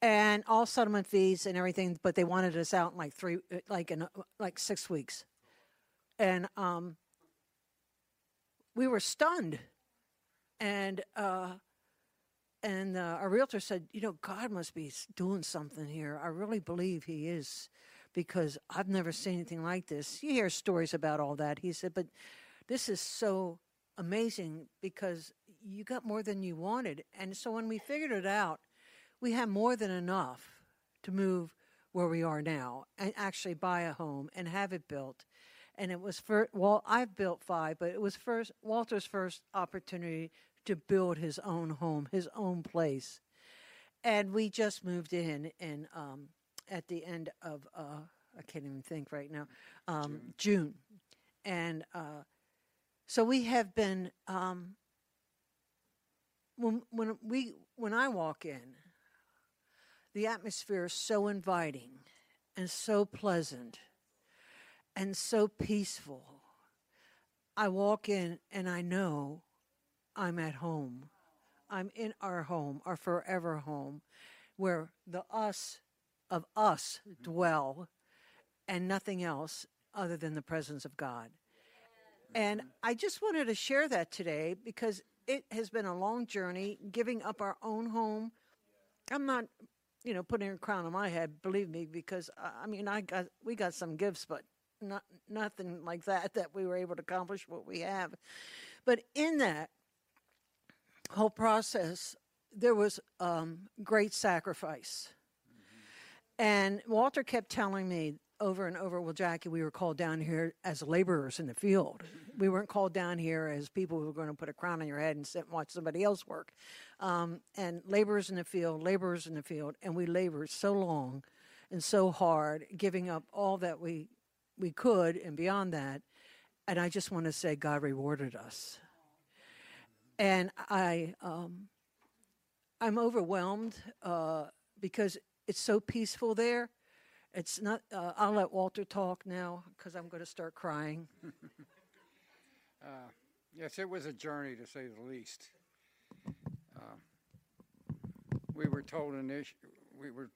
and all settlement fees and everything, but they wanted us out in like three, like in like six weeks, and um, we were stunned, and uh, and uh, our realtor said, you know, God must be doing something here. I really believe He is, because I've never seen anything like this. You hear stories about all that. He said, but this is so amazing because you got more than you wanted. And so when we figured it out, we had more than enough to move where we are now and actually buy a home and have it built. And it was for well, I've built five, but it was first Walter's first opportunity to build his own home, his own place. And we just moved in and um, at the end of uh, I can't even think right now, um, June. June. And uh, so we have been um, when when we when I walk in, the atmosphere is so inviting and so pleasant and so peaceful. I walk in and I know I'm at home. I'm in our home, our forever home, where the us of us dwell and nothing else other than the presence of God. And I just wanted to share that today because it has been a long journey giving up our own home. I'm not, you know, putting a crown on my head, believe me, because uh, I mean, I got we got some gifts, but not nothing like that that we were able to accomplish what we have. But in that whole process, there was um, great sacrifice. And Walter kept telling me over and over, well, Jackie, we were called down here as laborers in the field. We weren't called down here as people who were going to put a crown on your head and sit and watch somebody else work. Um, and laborers in the field, laborers in the field, and we labored so long and so hard, giving up all that we we could and beyond that. And I just want to say, God rewarded us. And I, um, I'm overwhelmed uh, because it's so peaceful there. It's not. Uh, I'll let Walter talk now because I'm going to start crying. Uh, yes, it was a journey to say the least. Uh, we were told initially, we were,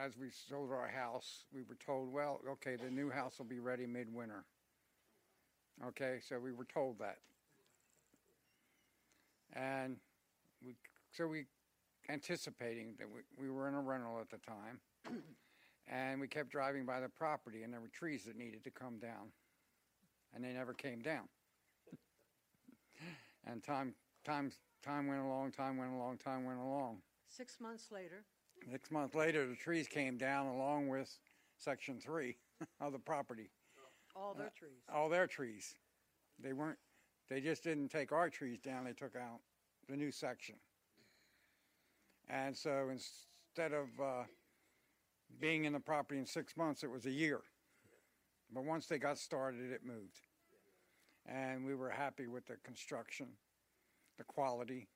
as we sold our house, we were told, well, okay, the new house will be ready midwinter. Okay, so we were told that. And we, so we, anticipating that we, we were in a rental at the time, and we kept driving by the property, and there were trees that needed to come down and they never came down. and time, time, time went along, time went along, time went along. Six months later, Six months later, the trees came down along with section three of the property. all their uh, trees. All their trees. They weren't, they just didn't take our trees down, they took out the new section. And so instead of uh, being in the property in six months, it was a year. But once they got started, it moved. And we were happy with the construction, the quality.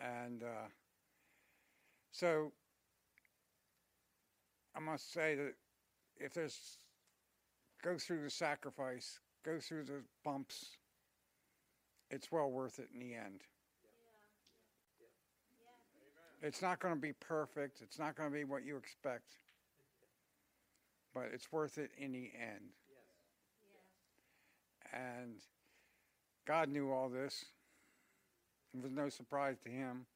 And uh, so I must say that if there's, go through the sacrifice, go through the bumps, it's well worth it in the end. It's not going to be perfect. It's not going to be what you expect but it's worth it in the end. And God knew all this. It was no surprise to him.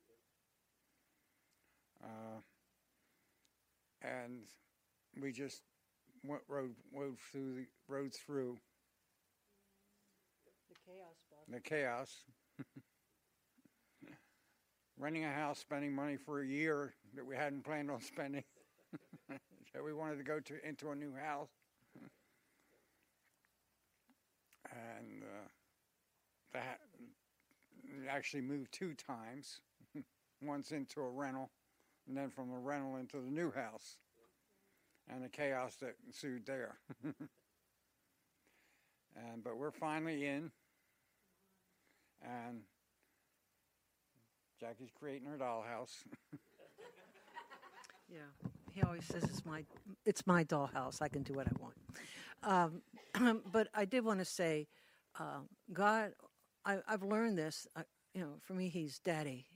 Uh, and we just went rode, rode through the rode through The chaos box. the chaos. Renting a house, spending money for a year that we hadn't planned on spending. so we wanted to go to into a new house, and uh, that actually moved two times. Once into a rental, and then from the rental into the new house, and the chaos that ensued there. and but we're finally in, and Jackie's creating her dollhouse. Yeah, he always says it's my it's my dollhouse. I can do what I want. Um, but I did want to say, uh, God, I, I've learned this. I, you know, for me, He's Daddy.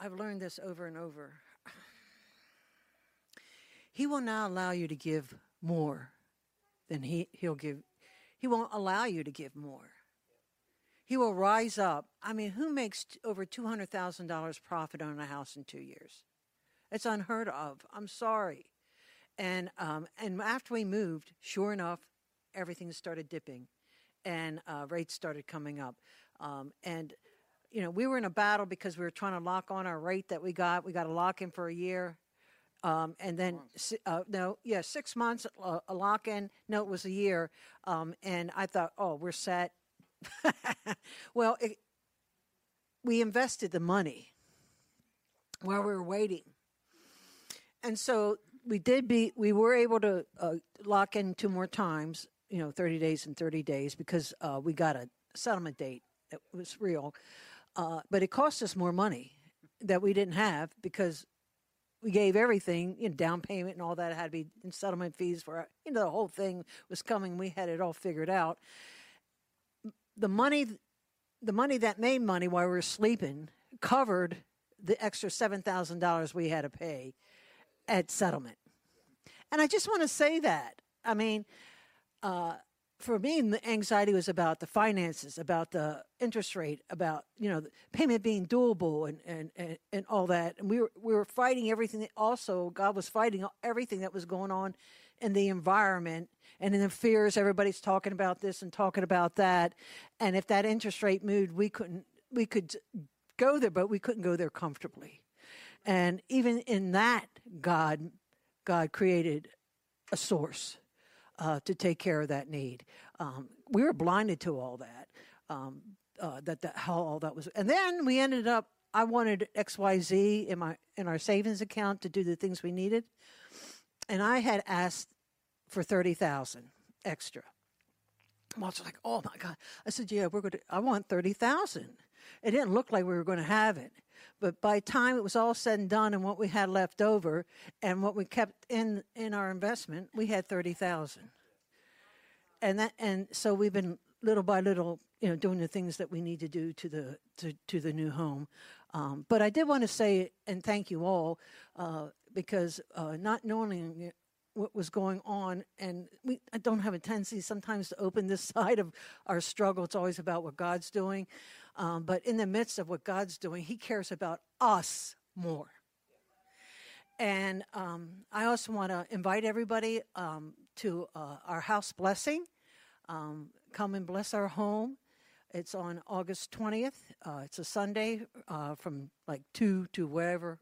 I've learned this over and over. He will not allow you to give more than he, He'll give. He won't allow you to give more. He will rise up. I mean, who makes t- over two hundred thousand dollars profit on a house in two years? It's unheard of. I'm sorry. And um, and after we moved, sure enough, everything started dipping, and uh, rates started coming up. Um, and you know, we were in a battle because we were trying to lock on our rate that we got. We got to lock in for a year. Um, and then, uh, no, yeah, six months, uh, a lock in. No, it was a year. Um, and I thought, oh, we're set. well, it, we invested the money while we were waiting. And so we did be, we were able to uh, lock in two more times, you know, 30 days and 30 days because uh, we got a settlement date that was real. Uh, but it cost us more money that we didn't have because we gave everything, you know, down payment and all that had to be in settlement fees for, you know, the whole thing was coming. We had it all figured out. The money the money that made money while we were sleeping covered the extra $7,000 we had to pay at settlement. And I just want to say that. I mean, uh, for me, the anxiety was about the finances, about the interest rate, about you know payment being doable, and and and, and all that. And we were we were fighting everything. That also, God was fighting everything that was going on in the environment and in the fears. Everybody's talking about this and talking about that. And if that interest rate moved, we couldn't. We could go there, but we couldn't go there comfortably. And even in that, God, God created a source uh, to take care of that need. Um, we were blinded to all that, um, uh, that, that how all that was. And then we ended up. I wanted X Y Z in my in our savings account to do the things we needed, and I had asked for thirty thousand extra. Walter's like, "Oh my God!" I said, "Yeah, we're going to. I want thirty thousand. It didn't look like we were going to have it, but by time it was all said and done, and what we had left over, and what we kept in in our investment, we had thirty thousand. And that, and so we've been little by little, you know, doing the things that we need to do to the to to the new home. Um, but I did want to say and thank you all uh, because uh, not knowing what was going on, and we I don't have a tendency sometimes to open this side of our struggle. It's always about what God's doing. Um, but in the midst of what God's doing, He cares about us more. And um, I also want to invite everybody um, to uh, our house blessing. Um, come and bless our home. It's on August 20th. Uh, it's a Sunday uh, from like 2 to wherever,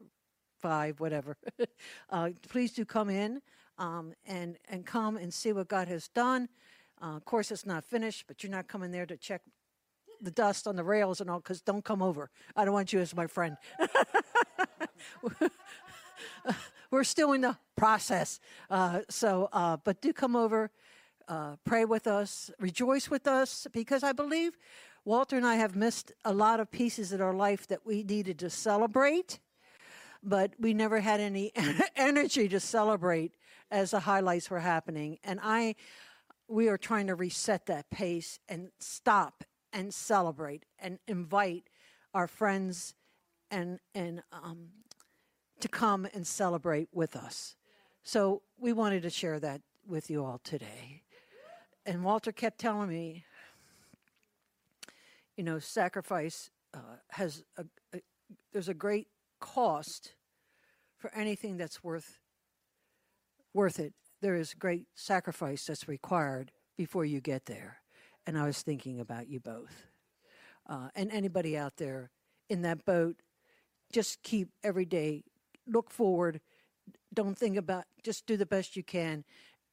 5, whatever. Uh, please do come in um, and, and come and see what God has done. Uh, of course, it's not finished, but you're not coming there to check the dust on the rails and all, because don't come over. I don't want you as my friend. We're still in the process. Uh, so, uh, but do come over, uh, pray with us, rejoice with us, because I believe Walter and I have missed a lot of pieces in our life that we needed to celebrate, but we never had any energy to celebrate as the highlights were happening. And I, we are trying to reset that pace and stop and celebrate and invite our friends and and um, to come and celebrate with us. So we wanted to share that with you all today. And Walter kept telling me, you know, sacrifice uh, has a, a, there's a great cost for anything that's worth worth it. There is great sacrifice that's required before you get there and I was thinking about you both. Uh, and anybody out there in that boat, just keep every day, look forward, don't think about, just do the best you can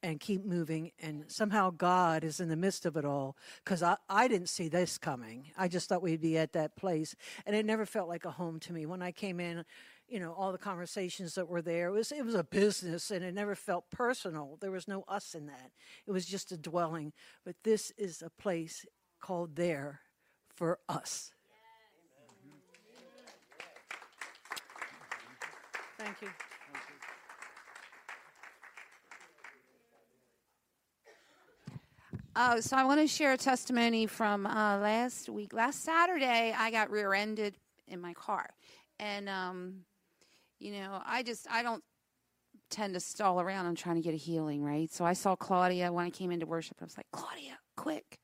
and keep moving. And somehow God is in the midst of it all because I, I didn't see this coming. I just thought we'd be at that place. And it never felt like a home to me. When I came in, you know all the conversations that were there. It was it was a business and it never felt personal. There was no us in that. It was just a dwelling. But this is a place called there for us. Thank you. Oh, so I want to share a testimony from uh, last week. Last Saturday, I got rear-ended in my car, and um, you know, I just I don't tend to stall around. I'm trying to get a healing, right? So I saw Claudia when I came into worship. I was like, Claudia, quick,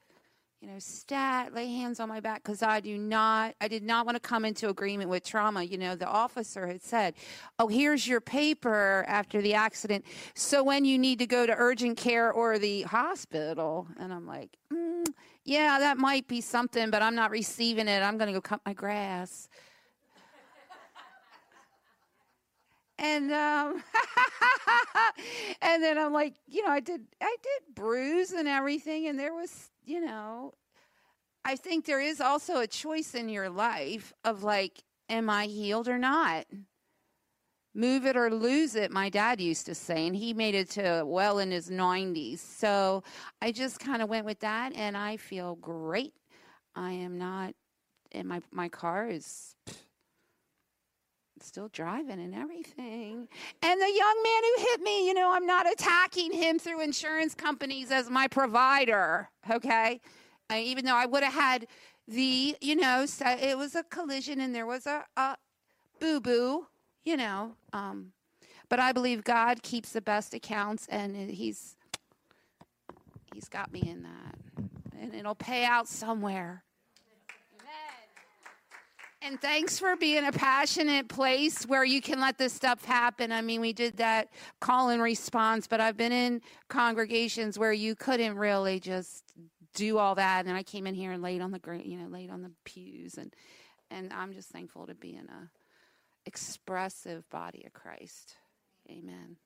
you know, stat, lay hands on my back because I do not, I did not want to come into agreement with trauma. You know, the officer had said, Oh, here's your paper after the accident. So when you need to go to urgent care or the hospital, and I'm like, mm, Yeah, that might be something, but I'm not receiving it. I'm going to go cut my grass. And um, and then I'm like, you know, I did I did bruise and everything, and there was, you know, I think there is also a choice in your life of like, am I healed or not? Move it or lose it, my dad used to say, and he made it to well in his 90s. So I just kind of went with that, and I feel great. I am not, and my my car is still driving and everything. And the young man who hit me, you know, I'm not attacking him through insurance companies as my provider, okay? I, even though I would have had the, you know, so it was a collision and there was a, a boo boo, you know. Um, but I believe God keeps the best accounts and He's He's got me in that. And it'll pay out somewhere. And thanks for being a passionate place where you can let this stuff happen. I mean, we did that call and response, but I've been in congregations where you couldn't really just do all that. And I came in here and laid on the you know laid on the pews, and and I'm just thankful to be in a expressive body of Christ. Amen.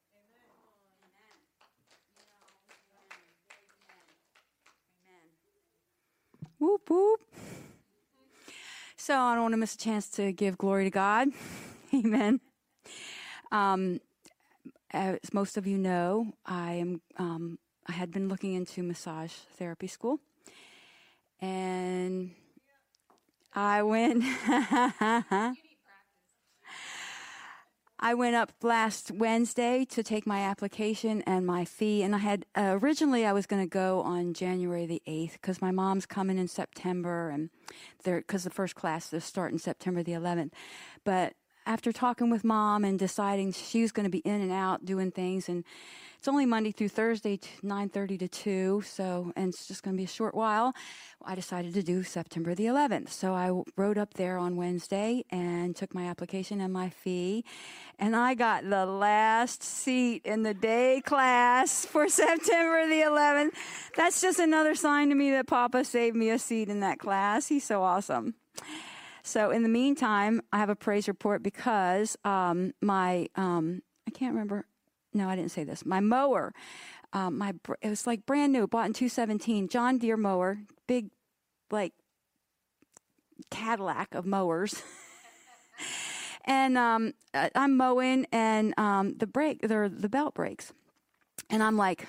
Whoop whoop. So I don't want to miss a chance to give glory to God. Amen. Um, as most of you know, I am. Um, I had been looking into massage therapy school, and I went. I went up last Wednesday to take my application and my fee, and I had uh, originally I was going to go on January the eighth because my mom's coming in September, and there because the first class is starting September the eleventh. But after talking with mom and deciding she was going to be in and out doing things, and it's only Monday through Thursday, 9:30 to 2, so and it's just going to be a short while. I decided to do September the 11th. So I rode up there on Wednesday and took my application and my fee, and I got the last seat in the day class for September the 11th. That's just another sign to me that Papa saved me a seat in that class. He's so awesome. So in the meantime, I have a praise report because um, my um, I can't remember no, I didn't say this. My mower, um, my it was like brand new, bought in 2017, John Deere mower, big, like Cadillac of mowers. and um, I'm mowing, and um, the brake, the the belt breaks, and I'm like.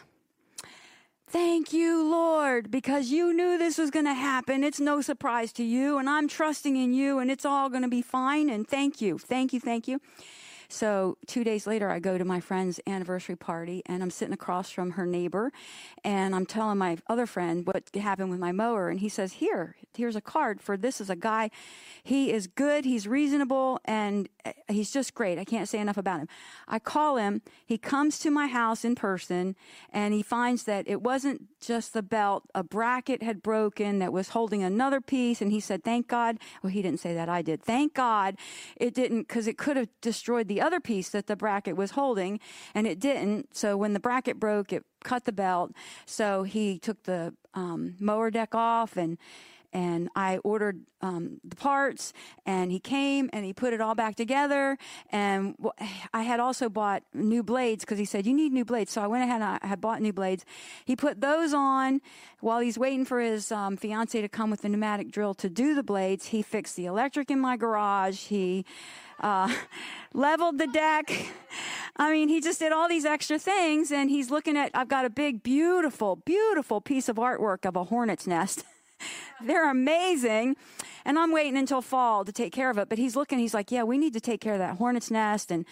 Thank you, Lord, because you knew this was going to happen. It's no surprise to you, and I'm trusting in you, and it's all going to be fine. And thank you, thank you, thank you. So two days later, I go to my friend's anniversary party and I'm sitting across from her neighbor and I'm telling my other friend what happened with my mower. And he says, Here, here's a card for this is a guy. He is good. He's reasonable and uh, he's just great. I can't say enough about him. I call him. He comes to my house in person and he finds that it wasn't just the belt. A bracket had broken that was holding another piece. And he said, Thank God. Well, he didn't say that. I did. Thank God it didn't because it could have destroyed the the other piece that the bracket was holding, and it didn't. So when the bracket broke, it cut the belt. So he took the um, mower deck off and and I ordered um, the parts, and he came and he put it all back together. And I had also bought new blades because he said you need new blades. So I went ahead and I had bought new blades. He put those on while he's waiting for his um, fiance to come with the pneumatic drill to do the blades. He fixed the electric in my garage. He uh, leveled the deck. I mean, he just did all these extra things, and he's looking at. I've got a big, beautiful, beautiful piece of artwork of a hornet's nest. They're amazing. And I'm waiting until fall to take care of it. But he's looking, he's like, Yeah, we need to take care of that hornet's nest. And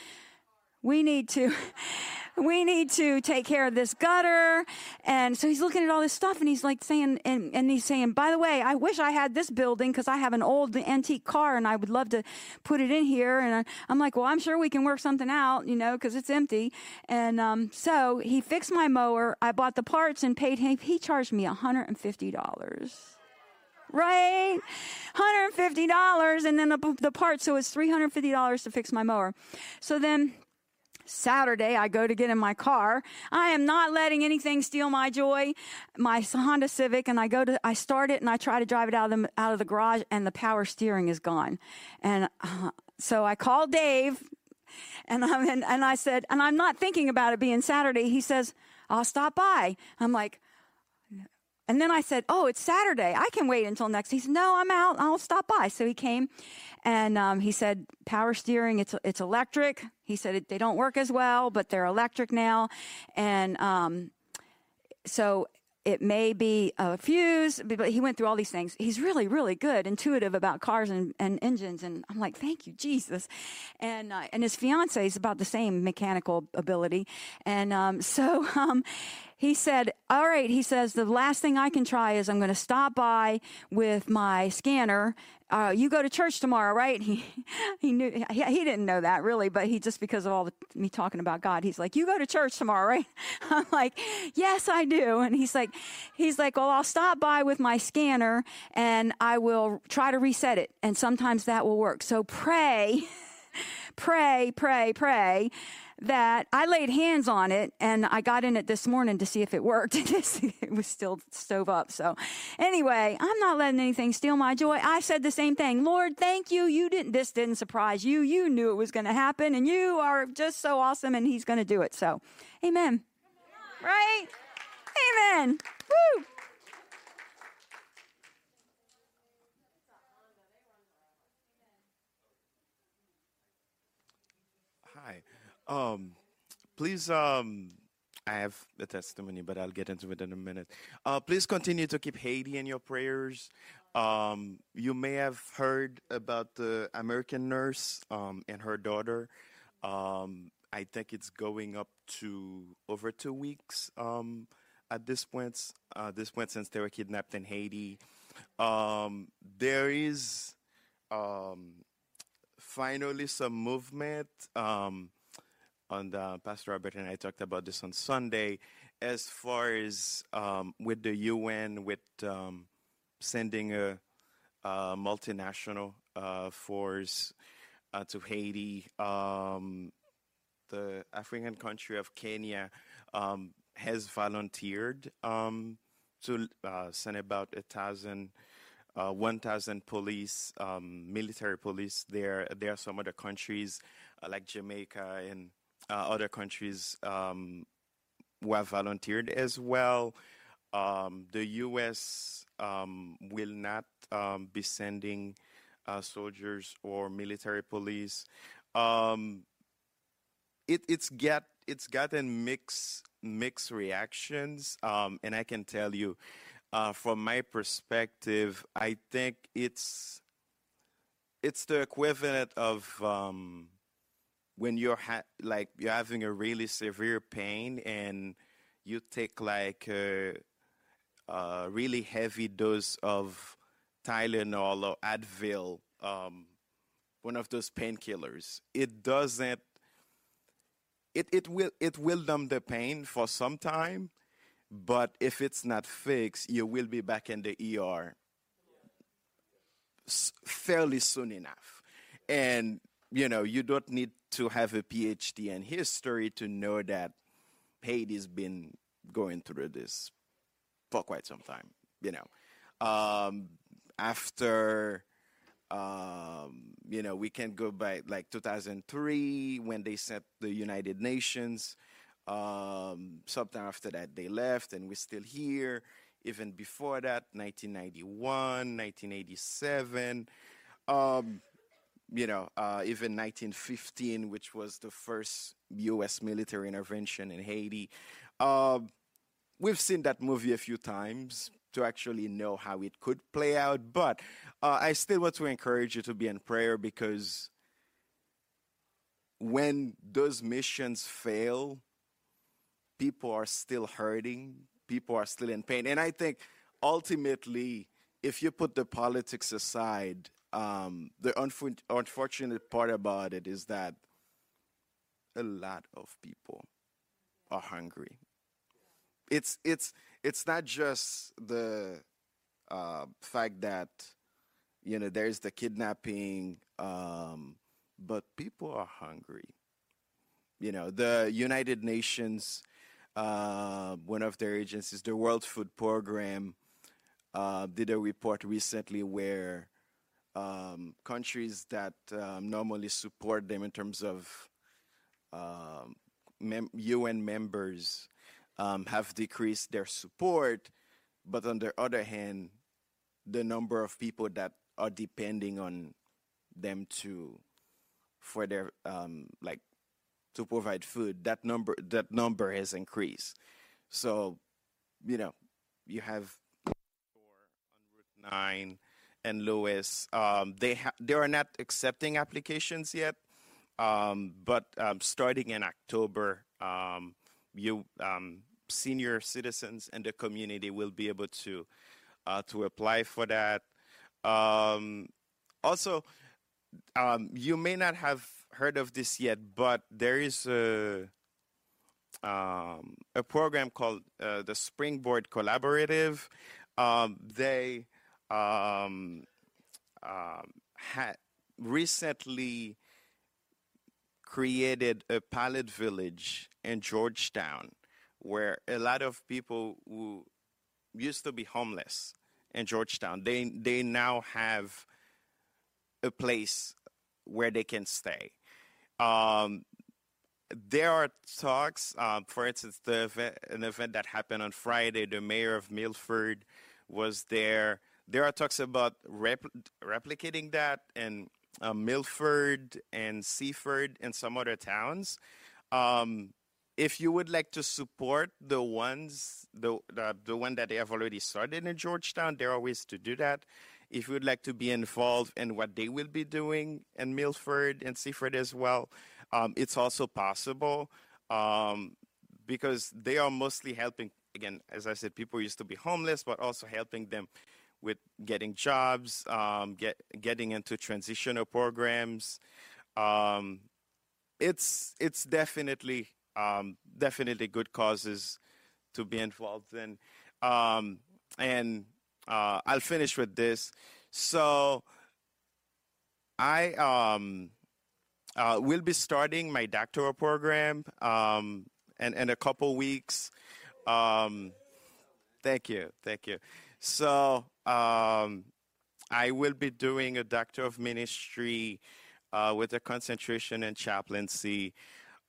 we need to we need to take care of this gutter. And so he's looking at all this stuff and he's like saying and, and he's saying by the way i wish i had this building because i have an old antique car and i would love to put it in here. And I, am like well i'm sure we can work something out you know because it's empty. And um, so he fixed my mower. I bought the parts and paid him. He charged me $150 right? $150 and then the, the part, so it's $350 to fix my mower. So then Saturday, I go to get in my car. I am not letting anything steal my joy. My Honda Civic, and I go to, I start it and I try to drive it out of the, out of the garage, and the power steering is gone. And uh, so I called Dave, and I'm in, and I said, and I'm not thinking about it being Saturday. He says, "I'll stop by." I'm like, and then I said, "Oh, it's Saturday. I can wait until next." He said, "No, I'm out. I'll stop by." So he came, and um, he said, "Power steering. It's it's electric." He said they don't work as well, but they're electric now, and um, so it may be a fuse, but he went through all these things. He's really, really good, intuitive about cars and, and engines. And I'm like, thank you, Jesus. And, uh, and his fiance is about the same mechanical ability. And, um, so, um, he said, All right, he says, the last thing I can try is I'm going to stop by with my scanner. Uh, you go to church tomorrow, right? He, he knew, he, he didn't know that really, but he just because of all the, me talking about God, he's like, You go to church tomorrow, right? I'm like, Yes, I do. And he's like, He's like, Well, I'll stop by with my scanner and I will try to reset it. And sometimes that will work. So pray, pray, pray, pray that I laid hands on it and I got in it this morning to see if it worked. it was still stove up. So, anyway, I'm not letting anything steal my joy. I said the same thing. Lord, thank you. You didn't, this didn't surprise you. You knew it was going to happen and you are just so awesome and He's going to do it. So, amen. Right? Amen. Woo. Um, please, um, I have a testimony, but I'll get into it in a minute. Uh, please continue to keep Haiti in your prayers. Um, you may have heard about the American nurse um, and her daughter. Um, I think it's going up to over two weeks um, at this point. Uh, this point, since they were kidnapped in Haiti, um, there is um, finally some movement. Um, and Pastor Robert and I talked about this on Sunday, as far as um, with the UN, with um, sending a, a multinational uh, force uh, to Haiti. Um, the African country of Kenya um, has volunteered um, to uh, send about a thousand. Uh, 1,000 police, um, military police. There, there are some other countries uh, like Jamaica and other countries um, who have volunteered as well. Um, the U.S. Um, will not um, be sending uh, soldiers or military police. Um, it, it's get it's gotten mixed mixed reactions, um, and I can tell you, uh, from my perspective, I think it's it's the equivalent of um, when you're ha- like you're having a really severe pain and you take like a, a really heavy dose of Tylenol or Advil, um, one of those painkillers. It doesn't. It, it will it will numb the pain for some time, but if it's not fixed, you will be back in the ER fairly soon enough. And you know, you don't need to have a PhD in history to know that Haiti's been going through this for quite some time. You know, um, after um, you know, we can go by like 2003 when they sent the United Nations. Um, sometime after that, they left, and we're still here. Even before that, 1991, 1987. Um, you know, uh, even 1915, which was the first U.S. military intervention in Haiti. Uh, we've seen that movie a few times to actually know how it could play out, but uh, I still want to encourage you to be in prayer because when those missions fail, people are still hurting, people are still in pain. And I think ultimately, if you put the politics aside, um, the unfor- unfortunate part about it is that a lot of people are hungry. It's it's it's not just the uh, fact that you know there's the kidnapping, um, but people are hungry. You know, the United Nations, uh, one of their agencies, the World Food Program, uh, did a report recently where um, countries that um, normally support them in terms of um, mem- UN members um, have decreased their support, but on the other hand, the number of people that are depending on them to for their um, like to provide food that number that number has increased. So, you know, you have Nine and Lewis. Um, they ha- they are not accepting applications yet, um, but um, starting in October, um, you um, senior citizens and the community will be able to uh, to apply for that. Um, also, you may not have heard of this yet, but there is a a program called uh, the Springboard Collaborative. They um, um, had recently created a pilot village in Georgetown where a lot of people who used to be homeless in Georgetown, they, they now have a place where they can stay. Um, there are talks, um, for instance, the event, an event that happened on Friday, the mayor of Milford was there. There are talks about repl- replicating that in uh, Milford and Seaford and some other towns. Um, if you would like to support the ones, the, the the one that they have already started in Georgetown, there are ways to do that. If you would like to be involved in what they will be doing in Milford and Seaford as well, um, it's also possible um, because they are mostly helping. Again, as I said, people used to be homeless, but also helping them with getting jobs, um, get getting into transitional programs. Um, it's it's definitely um, definitely good causes to be involved in. Um, and uh, I'll finish with this. So I um, uh, will be starting my doctoral program um, in, in a couple weeks. Um, thank you, thank you. So um, I will be doing a doctor of ministry uh, with a concentration in chaplaincy.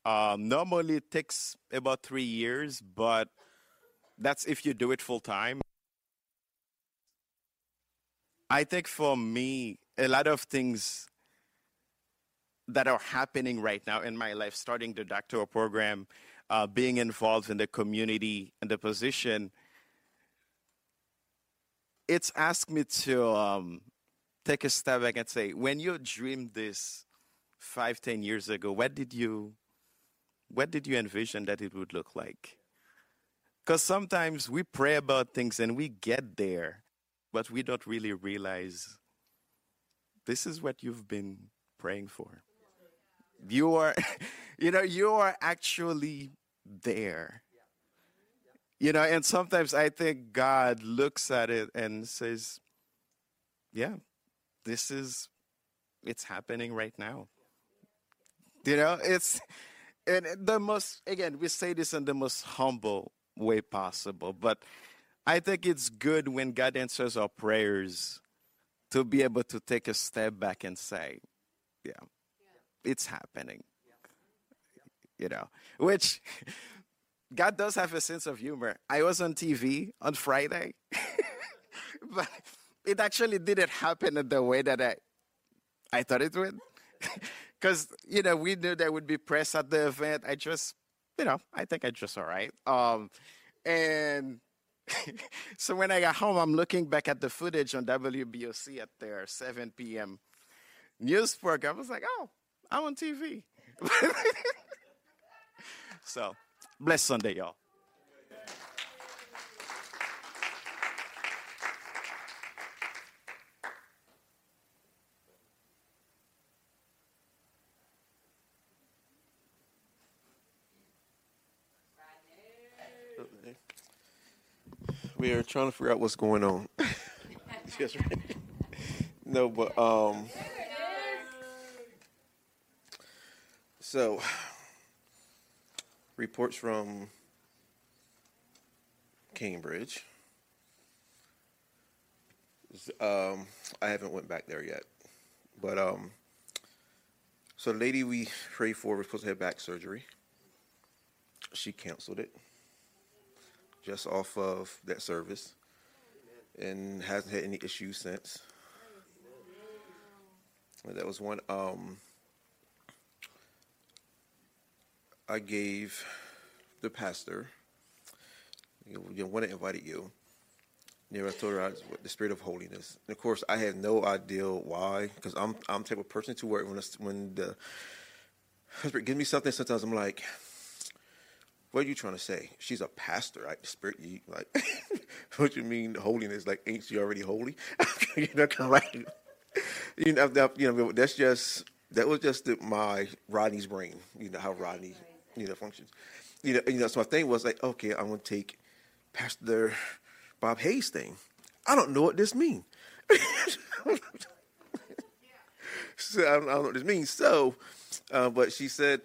Um, normally, it takes about three years, but that's if you do it full time. I think for me, a lot of things that are happening right now in my life, starting the doctoral program, uh, being involved in the community and the position, it's asked me to um, take a step back and say, when you dreamed this five, ten years ago, what did you, what did you envision that it would look like? Because sometimes we pray about things and we get there, but we don't really realize this is what you've been praying for. You are, you know, you are actually there. You know, and sometimes I think God looks at it and says, yeah, this is, it's happening right now. You know, it's, and the most, again, we say this in the most humble way possible, but I think it's good when God answers our prayers to be able to take a step back and say, yeah, it's happening. You know, which God does have a sense of humor. I was on TV on Friday, but it actually didn't happen in the way that I, I thought it would. Because, you know, we knew there would be press at the event. I just, you know, I think I just all right. Um, and so when I got home, I'm looking back at the footage on WBOC at their 7 p.m. news program. I was like, oh, I'm on TV. so, bless Sunday, y'all. We are trying to figure out what's going on. Right. No, but um. So, reports from Cambridge. Um, I haven't went back there yet, but um. So the lady we prayed for was supposed to have back surgery. She canceled it just off of that service and hasn't had any issues since. That was one. Um, I gave the pastor, you know, when I invited you, you know, I told her I the spirit of holiness. And of course, I had no idea why, because I'm I'm the type of person to where when when the spirit gives me something, sometimes I'm like, what are you trying to say? She's a pastor, right? The spirit, you like, what you mean holiness? Like, ain't she already holy? you know, kind of like, you know, you know, that's just that was just the, my Rodney's brain. You know how Rodney, you know, functions. You know, you know. So my thing was like, okay, I'm gonna take Pastor Bob Hayes thing. I don't know what this means. so I don't, I don't, know what this means. So, uh, but she said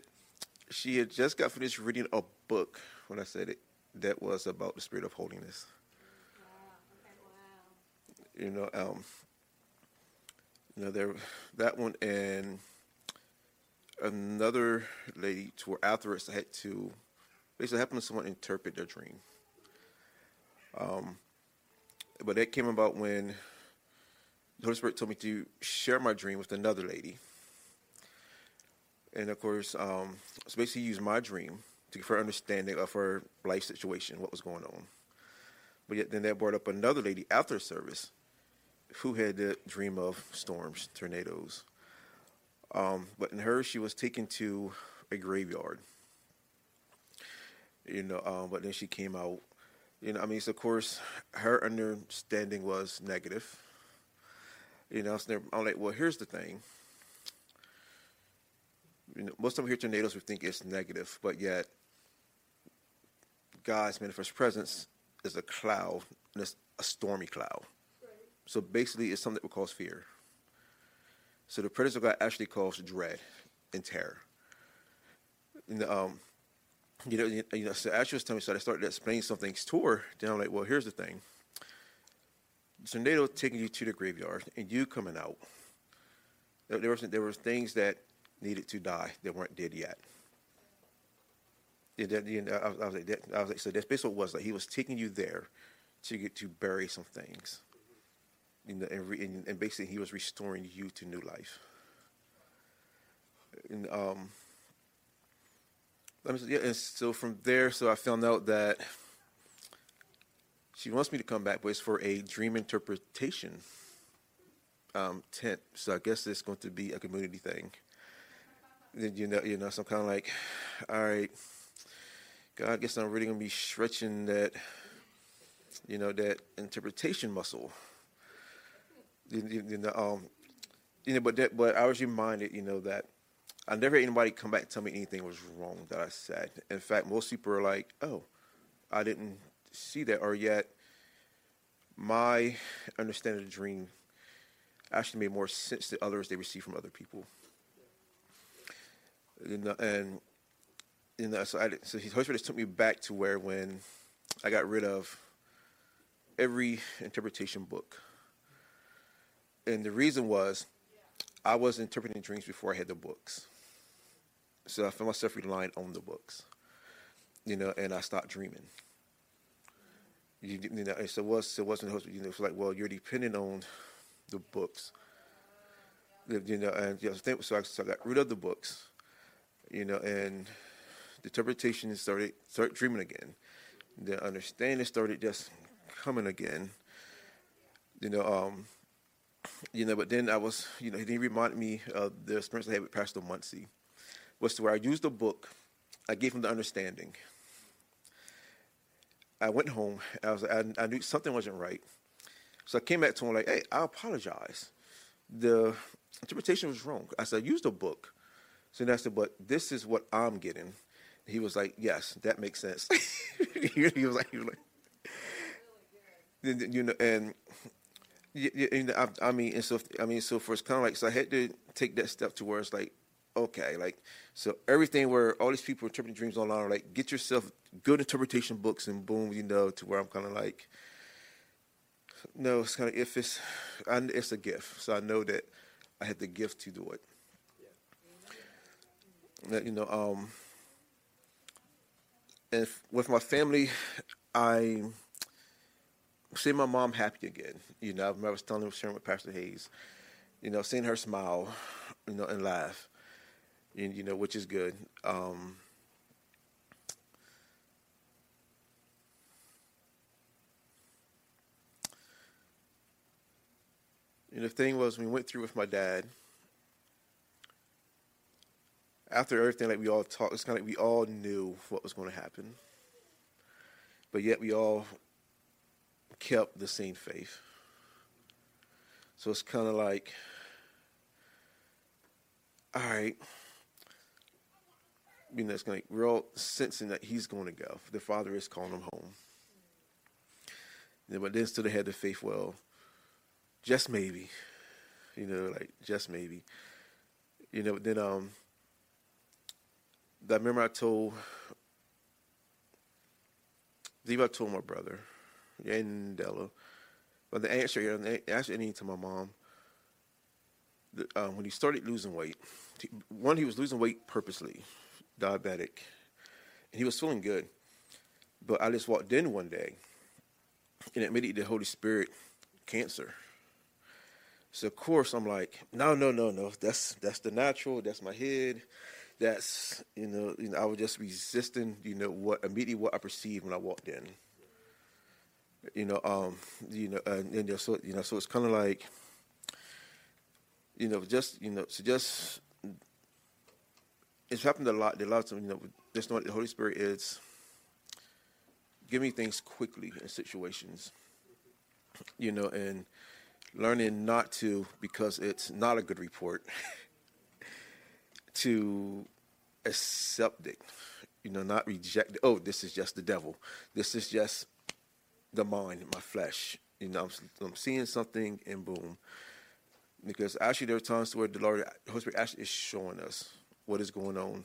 she had just got finished reading a book when I said it that was about the spirit of holiness. You know, um, you know, there that one and another lady to where afterwards I had to basically helping someone interpret their dream. Um, but that came about when the Holy Spirit told me to share my dream with another lady. And of course, um, so basically use my dream to give her understanding of her life situation, what was going on. But yet then that brought up another lady after service who had the dream of storms, tornadoes. Um, but in her, she was taken to a graveyard. You know, um, but then she came out. You know, I mean, so of course, her understanding was negative. You know, so I'm like, well, here's the thing. You know, most of them hear tornadoes, we think it's negative, but yet God's manifest presence is a cloud, and it's a stormy cloud. So basically, it's something that would cause fear. So the presence of God actually cause dread and terror. And, um, you know, you, know, so as was telling me, so I started explaining some things to her. Then I'm like, well, here's the thing. Tornado taking you to the graveyard and you coming out. There, there was there were things that needed to die that weren't dead yet. Yeah, that, you know, I, I, was like, that, I was like, so that's basically what it was like. He was taking you there to get to bury some things. You know, and, re, and, and basically he was restoring you to new life. And um, let me, yeah, and so from there, so I found out that she wants me to come back, but it's for a dream interpretation um, tent. So I guess it's going to be a community thing. Then you know, you know, so I'm kind of like, all right, God, I guess I'm really gonna be stretching that, you know, that interpretation muscle. You, know, um, you know, but that, but I was reminded, you know, that I never had anybody come back and tell me anything was wrong that I said. In fact, most people are like, "Oh, I didn't see that," or yet my understanding of the dream actually made more sense to others they received from other people. You know, and you know, so I so Holy Spirit just took me back to where when I got rid of every interpretation book, and the reason was I was interpreting dreams before I had the books. So I found myself relying on the books, you know, and I stopped dreaming. You, you know, so it was it wasn't you know it's like well you're dependent on the books, you know, and you know, so I, so I got rid of the books, you know, and the interpretation started start dreaming again. The understanding started just coming again. You know, um, you know, but then I was, you know, he reminded me of the experience I had with Pastor Muncie, was to where I used the book, I gave him the understanding. I went home, I was, I, I knew something wasn't right, so I came back to him like, "Hey, I apologize. The interpretation was wrong." I said, "I used the book." So then I said, "But this is what I'm getting." He was like, "Yes, that makes sense." he was like, he was like, you know, and yeah, I, I, mean, and so I mean, so for it's kind of like, so I had to take that step to where it's like, okay, like, so everything where all these people interpreting dreams online are like, get yourself good interpretation books, and boom, you know, to where I'm kind of like, no, it's kind of if it's, I, it's a gift, so I know that I had the gift to do it. Yeah. You know, um, and with my family, I see my mom happy again. You know, I was telling sharing with Pastor Hayes, you know, seeing her smile, you know, and laugh, you, you know, which is good. Um, and the thing was, we went through with my dad. after everything, like we all talked, it's kind of like we all knew what was going to happen, but yet we all kept the same faith. So it's kind of like, all right, you know, it's like we're all sensing that he's going to go. The father is calling him home. But then still they had the faith, well, just maybe, you know, like just maybe, you know. Then um, I remember I told, I believe I told my brother, and Della, but the answer, the answer ending to my mom. The, uh, when he started losing weight, one he was losing weight purposely, diabetic, and he was feeling good. But I just walked in one day, and immediately the Holy Spirit, cancer. So of course I'm like, no, no, no, no. That's that's the natural. That's my head. That's you know, you know. I was just resisting, you know, what immediately what I perceived when I walked in. You know, um, you know, and, and so you know, so it's kind of like, you know, just you know, so just it's happened a lot. A lot of times, you know, just know what the Holy Spirit is giving things quickly in situations, you know, and learning not to because it's not a good report to accept it, you know, not reject. Oh, this is just the devil. This is just the mind, my flesh. You know, I'm, I'm seeing something and boom. Because actually, there are times where the Lord, the Holy Spirit actually is showing us what is going on.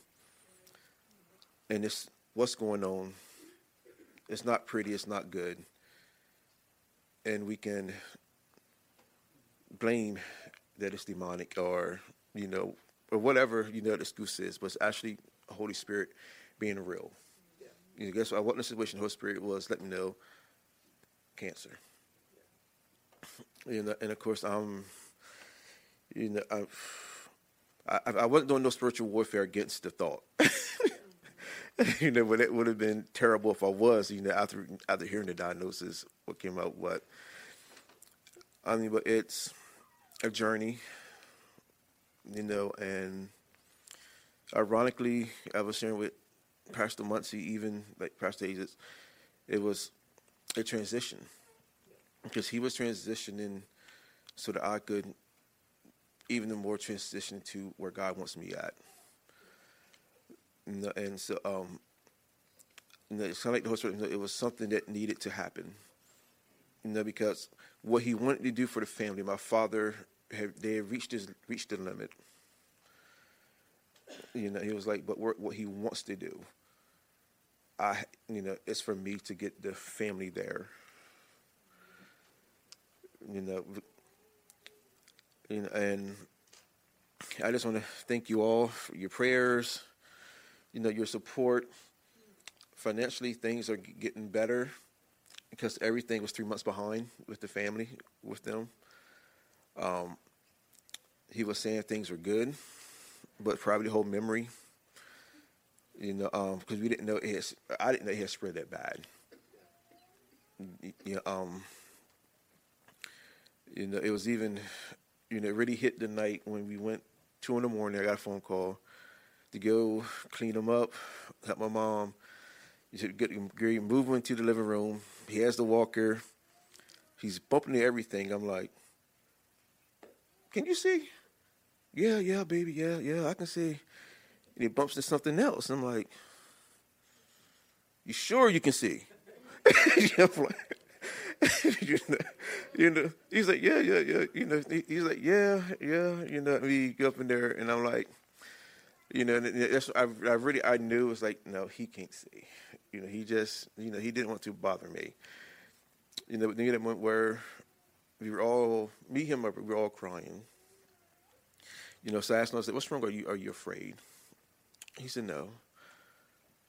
And it's what's going on. It's not pretty, it's not good. And we can blame that it's demonic or, you know, or whatever, you know, the excuse is, but it's actually the Holy Spirit being real. Yeah. You know, guess what? What the situation the Holy Spirit was, let me know cancer. You know, and of course, um, you know, I, I, I wasn't doing no spiritual warfare against the thought. you know, but it would have been terrible if I was. You know, after after hearing the diagnosis, what came out, what. I mean, but it's a journey, you know, and ironically, I was sharing with Pastor Muncie, even like Pastor Aziz, it was a transition because he was transitioning so that I could even more transition to where God wants me at. And, so, um, it's kind of like the Holy Spirit. It was something that needed to happen. You know, because what he wanted to do for the family, my father, had, they had reached his reached the limit. You know, he was like, but what he wants to do, I, you know, it's for me to get the family there. You know, you know, and I just want to thank you all for your prayers, you know, your support. Financially, things are getting better because everything was three months behind with the family, with them. Um, he was saying things were good, but probably the whole memory, you know, because um, we didn't know it had, I didn't know it had spread that bad. You know, um, you know, it was even, you know, it really hit the night when we went two in the morning. I got a phone call to go clean him up, help my mom. He said, get him, move him into the living room. He has the walker. He's bumping into everything. I'm like, can you see? Yeah, yeah, baby, yeah, yeah, I can see. And he bumps into something else. I'm like, you sure you can see? you, know, you know, he's like, yeah, yeah, yeah. You know, he's like, yeah, yeah. You know, we go up in there, and I'm like, you know, that's I, I really I knew it was like, no, he can't see. You know, he just, you know, he didn't want to bother me. You know, then went where we were all, me, him, we were all crying. You know, so I asked him, I said, what's wrong? Are you, are you afraid? He said, no.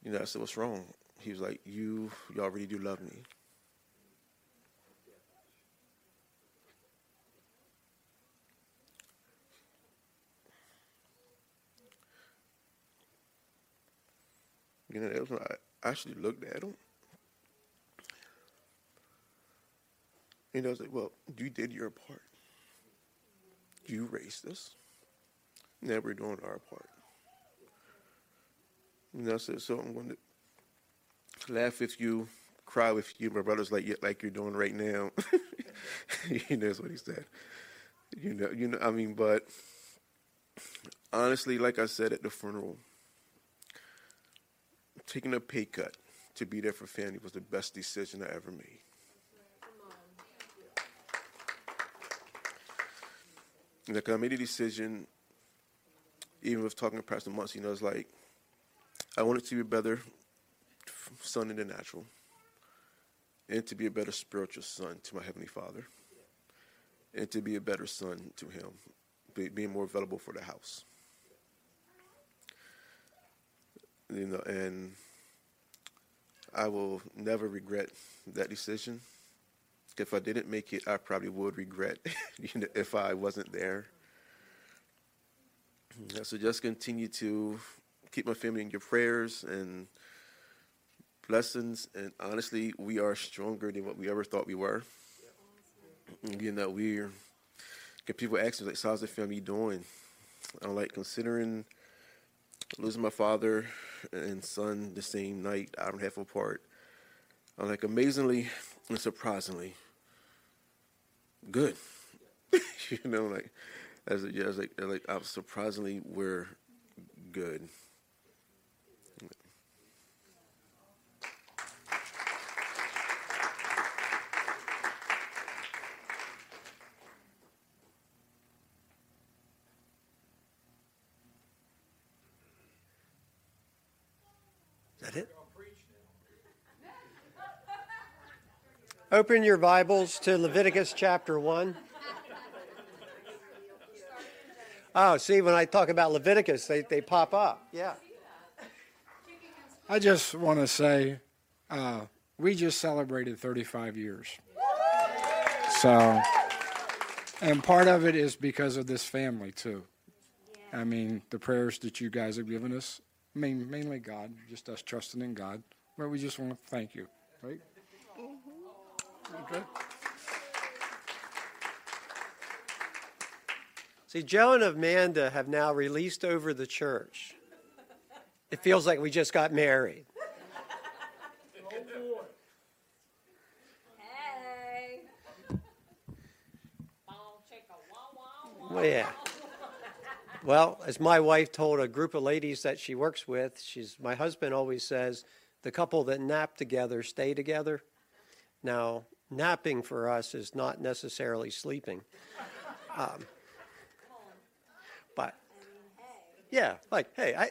You know, I said, what's wrong? He was like, you, y'all already do love me. You know, that was when I actually looked at him. And I was like, well, you did your part. You raised us. Now we're doing our part. You know, so, so I'm going to laugh with you, cry with you, my brothers, like you- like you're doing right now. you know, that's what he said. You know, you know. I mean, but honestly, like I said at the funeral, taking a pay cut to be there for family was the best decision I ever made. Like I made a decision, even with talking to Pastor Muncie, you know, it's like I wanted to be a better son in the natural, and to be a better spiritual son to my heavenly Father, and to be a better son to Him, be, being more available for the house. You know, and I will never regret that decision. If I didn't make it, I probably would regret you know, if I wasn't there. So just continue to keep my family in your prayers and blessings. And honestly, we are stronger than what we ever thought we were. You that we're. Get people ask me like, "How's the family doing?" I'm like, considering losing my father and son the same night, hour and a half apart. I'm like, amazingly and surprisingly good. you know, like as yeah, I was like, like I'm surprisingly we're good. That it? Open your Bibles to Leviticus chapter 1. Oh, see, when I talk about Leviticus, they, they pop up. Yeah. I just want to say uh, we just celebrated 35 years. So, and part of it is because of this family, too. I mean, the prayers that you guys have given us, I mean, mainly God, just us trusting in God. But we just want to thank you, right? Mm-hmm. Okay. See, Joe and Amanda have now released over the church. It feels like we just got married. Well, yeah. Well, as my wife told a group of ladies that she works with, she's my husband always says, the couple that nap together stay together. Now, napping for us is not necessarily sleeping. Um, but yeah, like, hey, I,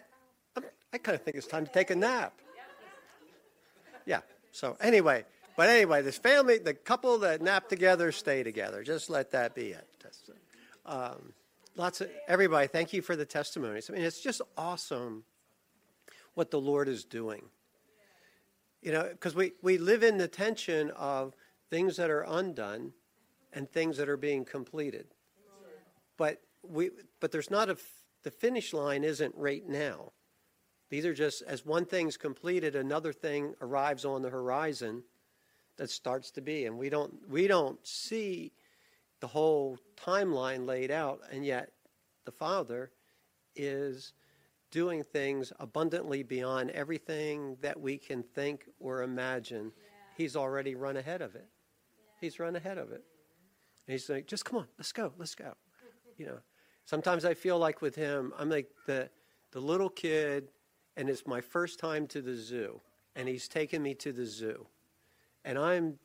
I kind of think it's time to take a nap. Yeah. So anyway, but anyway, this family, the couple that nap together, stay together. Just let that be it. Um, lots of everybody. Thank you for the testimonies. I mean, it's just awesome what the Lord is doing. You know, because we, we live in the tension of things that are undone and things that are being completed. But we but there's not a the finish line isn't right now. These are just as one thing's completed, another thing arrives on the horizon that starts to be, and we don't we don't see the whole timeline laid out, and yet the Father is doing things abundantly beyond everything that we can think or imagine. He's already run ahead of it. He's run ahead of it. And he's like, just come on, let's go, let's go. You know, sometimes I feel like with him, I'm like the the little kid, and it's my first time to the zoo, and he's taking me to the zoo, and I'm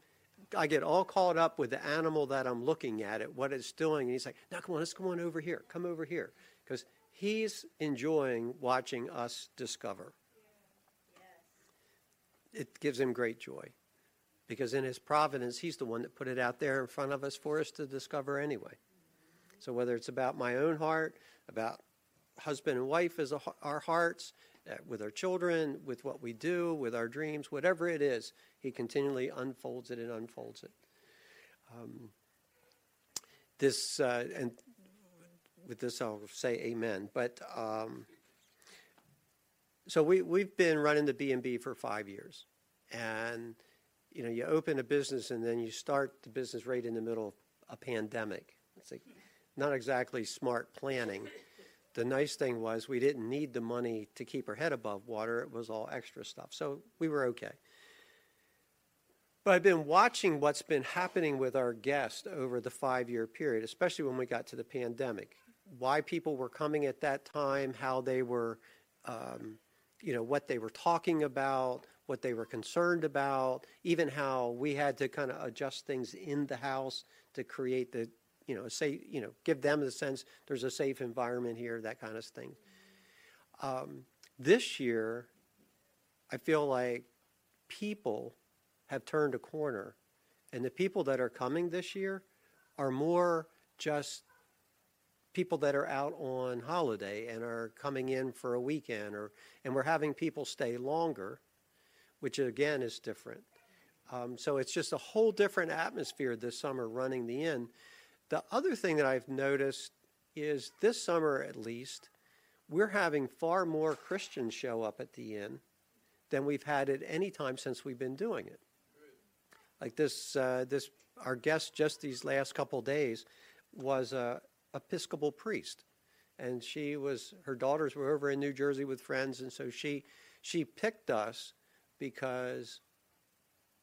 I get all caught up with the animal that I'm looking at, at what it's doing, and he's like, "Now come on, let's come on over here, come over here," because he's enjoying watching us discover. It gives him great joy, because in his providence, he's the one that put it out there in front of us for us to discover anyway. So whether it's about my own heart, about husband and wife as a, our hearts, with our children, with what we do, with our dreams, whatever it is, he continually unfolds it and unfolds it. Um, this uh, and with this I'll say amen. But um, so we we've been running the B and B for five years, and you know you open a business and then you start the business right in the middle of a pandemic. It's like not exactly smart planning, the nice thing was we didn't need the money to keep our head above water. It was all extra stuff. So we were okay. But I've been watching what's been happening with our guests over the five year period, especially when we got to the pandemic. Why people were coming at that time, how they were, um, you know, what they were talking about, what they were concerned about, even how we had to kind of adjust things in the house to create the, you know, say, you know, give them the sense there's a safe environment here, that kind of thing. Um, this year, I feel like people have turned a corner, and the people that are coming this year are more just people that are out on holiday and are coming in for a weekend, or and we're having people stay longer, which again is different. Um, so it's just a whole different atmosphere this summer running the inn. The other thing that I've noticed is this summer, at least, we're having far more Christians show up at the inn than we've had at any time since we've been doing it. Like this, uh, this our guest just these last couple days was a Episcopal priest, and she was her daughters were over in New Jersey with friends, and so she she picked us because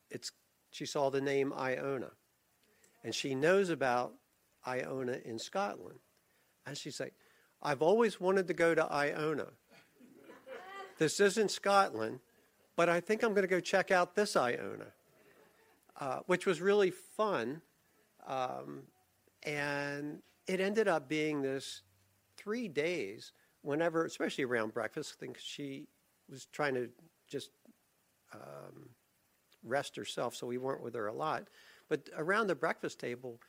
it's she saw the name Iona, and she knows about Iona in Scotland, and she's like, I've always wanted to go to Iona. this isn't Scotland, but I think I'm going to go check out this Iona. Uh, which was really fun. Um, and it ended up being this three days, whenever, especially around breakfast, I think she was trying to just um, rest herself, so we weren't with her a lot. But around the breakfast table,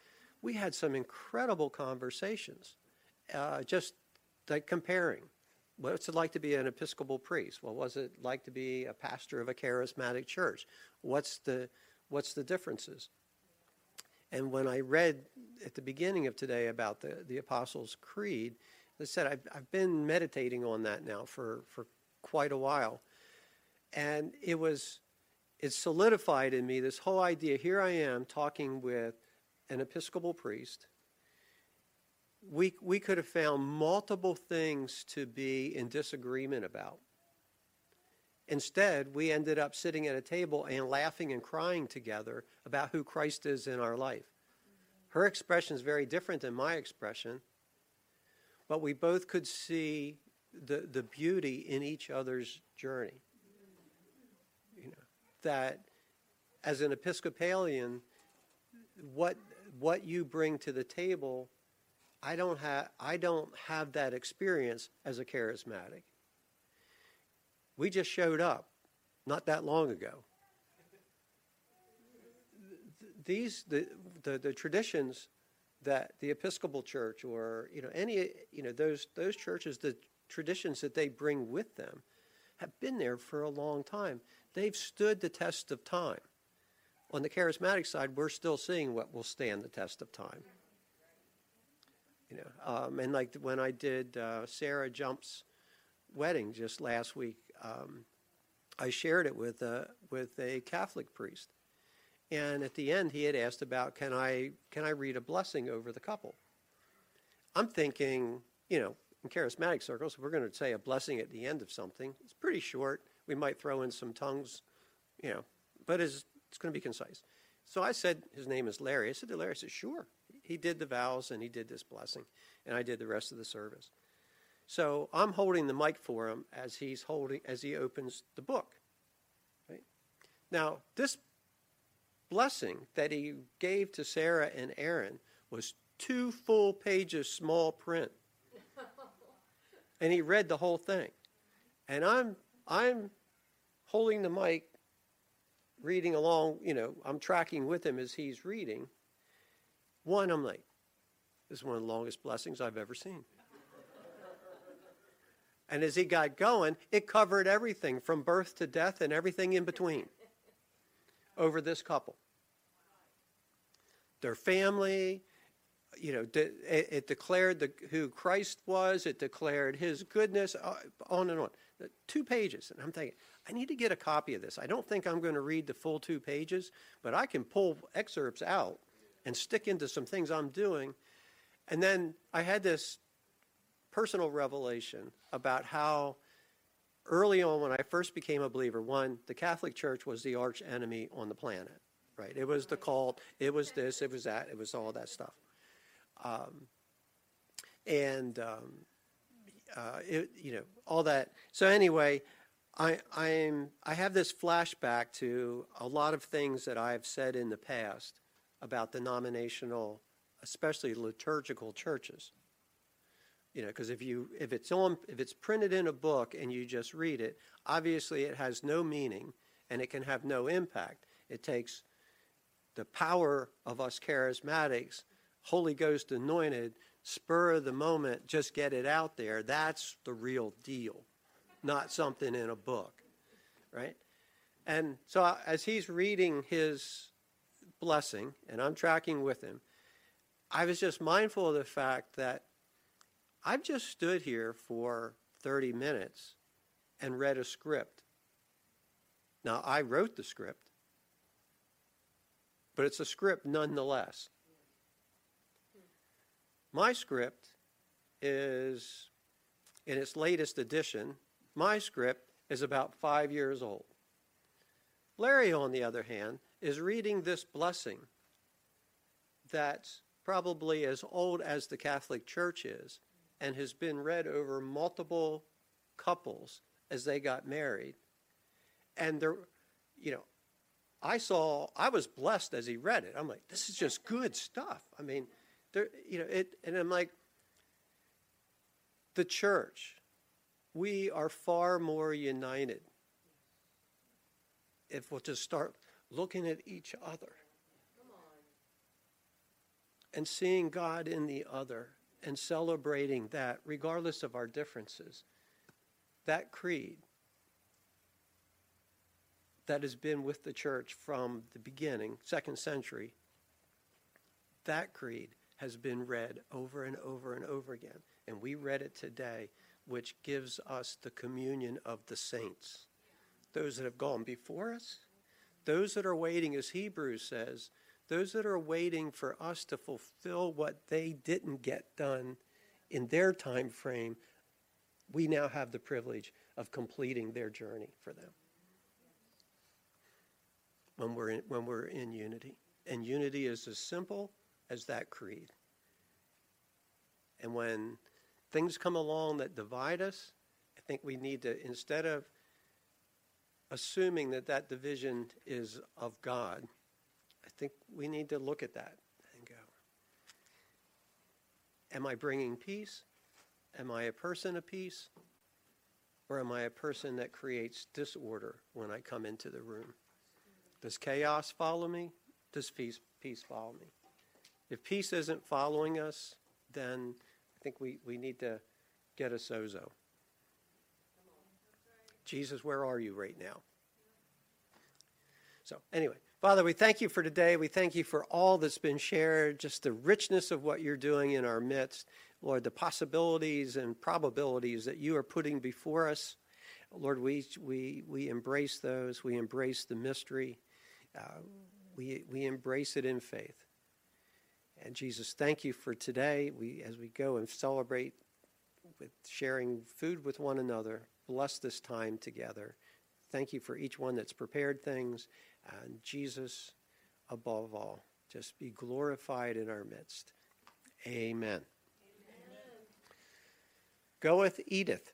we had some incredible conversations, uh, just like comparing. What's it like to be an Episcopal priest? What was it like to be a pastor of a charismatic church? What's the what's the differences? And when I read at the beginning of today about the, the Apostles' Creed, I said, I've, I've been meditating on that now for, for quite a while. And it was, it solidified in me this whole idea. Here I am talking with an Episcopal priest. We, we could have found multiple things to be in disagreement about. Instead, we ended up sitting at a table and laughing and crying together about who Christ is in our life. Her expression is very different than my expression, but we both could see the, the beauty in each other's journey. You know, that as an Episcopalian, what, what you bring to the table, I don't, have, I don't have that experience as a charismatic. We just showed up not that long ago. These the, the, the traditions that the Episcopal Church or you know any you know those those churches the traditions that they bring with them have been there for a long time. They've stood the test of time. On the charismatic side, we're still seeing what will stand the test of time. You know, um, and like when I did uh, Sarah Jump's wedding just last week, um, I shared it with a, with a Catholic priest. And at the end, he had asked about, can I, can I read a blessing over the couple? I'm thinking, you know, in charismatic circles, we're going to say a blessing at the end of something. It's pretty short. We might throw in some tongues, you know, but it's, it's going to be concise. So I said, his name is Larry. I said to Larry, I said, sure. He did the vows and he did this blessing, and I did the rest of the service. So I'm holding the mic for him as he's holding as he opens the book. Right? Now, this blessing that he gave to Sarah and Aaron was two full pages small print. and he read the whole thing. And I'm I'm holding the mic reading along, you know, I'm tracking with him as he's reading. One, I'm like, this is one of the longest blessings I've ever seen. And as he got going, it covered everything from birth to death and everything in between over this couple. Their family, you know, it declared the, who Christ was, it declared his goodness, uh, on and on. Two pages. And I'm thinking, I need to get a copy of this. I don't think I'm going to read the full two pages, but I can pull excerpts out and stick into some things I'm doing. And then I had this personal revelation about how early on when I first became a believer, one, the Catholic Church was the arch enemy on the planet, right? It was the cult, it was this, it was that, it was all that stuff. Um, and, um, uh, it, you know, all that. So anyway, I, I'm, I have this flashback to a lot of things that I've said in the past about denominational, especially liturgical churches. You know, because if you if it's on if it's printed in a book and you just read it, obviously it has no meaning and it can have no impact. It takes the power of us charismatics, Holy Ghost anointed, spur of the moment, just get it out there. That's the real deal, not something in a book, right? And so as he's reading his blessing, and I'm tracking with him, I was just mindful of the fact that I've just stood here for 30 minutes and read a script. Now, I wrote the script, but it's a script nonetheless. My script is, in its latest edition, my script is about five years old. Larry, on the other hand, is reading this blessing that's probably as old as the Catholic Church is and has been read over multiple couples as they got married. And there, you know, I saw, I was blessed as he read it. I'm like, this is just good stuff. I mean, there, you know, it, and I'm like, the church, we are far more united if we'll just start looking at each other and seeing God in the other and celebrating that regardless of our differences. That creed that has been with the church from the beginning, second century, that creed has been read over and over and over again. And we read it today, which gives us the communion of the saints. Those that have gone before us, those that are waiting, as Hebrews says, those that are waiting for us to fulfill what they didn't get done in their time frame, we now have the privilege of completing their journey for them. When we're in, when we're in unity. And unity is as simple as that creed. And when things come along that divide us, I think we need to, instead of assuming that that division is of God, I think we need to look at that and go, Am I bringing peace? Am I a person of peace? Or am I a person that creates disorder when I come into the room? Does chaos follow me? Does peace, peace follow me? If peace isn't following us, then think we, we need to get a sozo. Jesus, where are you right now? So, anyway, Father, we thank you for today. We thank you for all that's been shared, just the richness of what you're doing in our midst. Lord, the possibilities and probabilities that you are putting before us. Lord, we, we, we embrace those. We embrace the mystery. Uh, we, we embrace it in faith. And Jesus, thank you for today. We, as we go and celebrate with sharing food with one another, bless this time together. Thank you for each one that's prepared things. And Jesus, above all, just be glorified in our midst. Amen. Amen. Goeth Edith.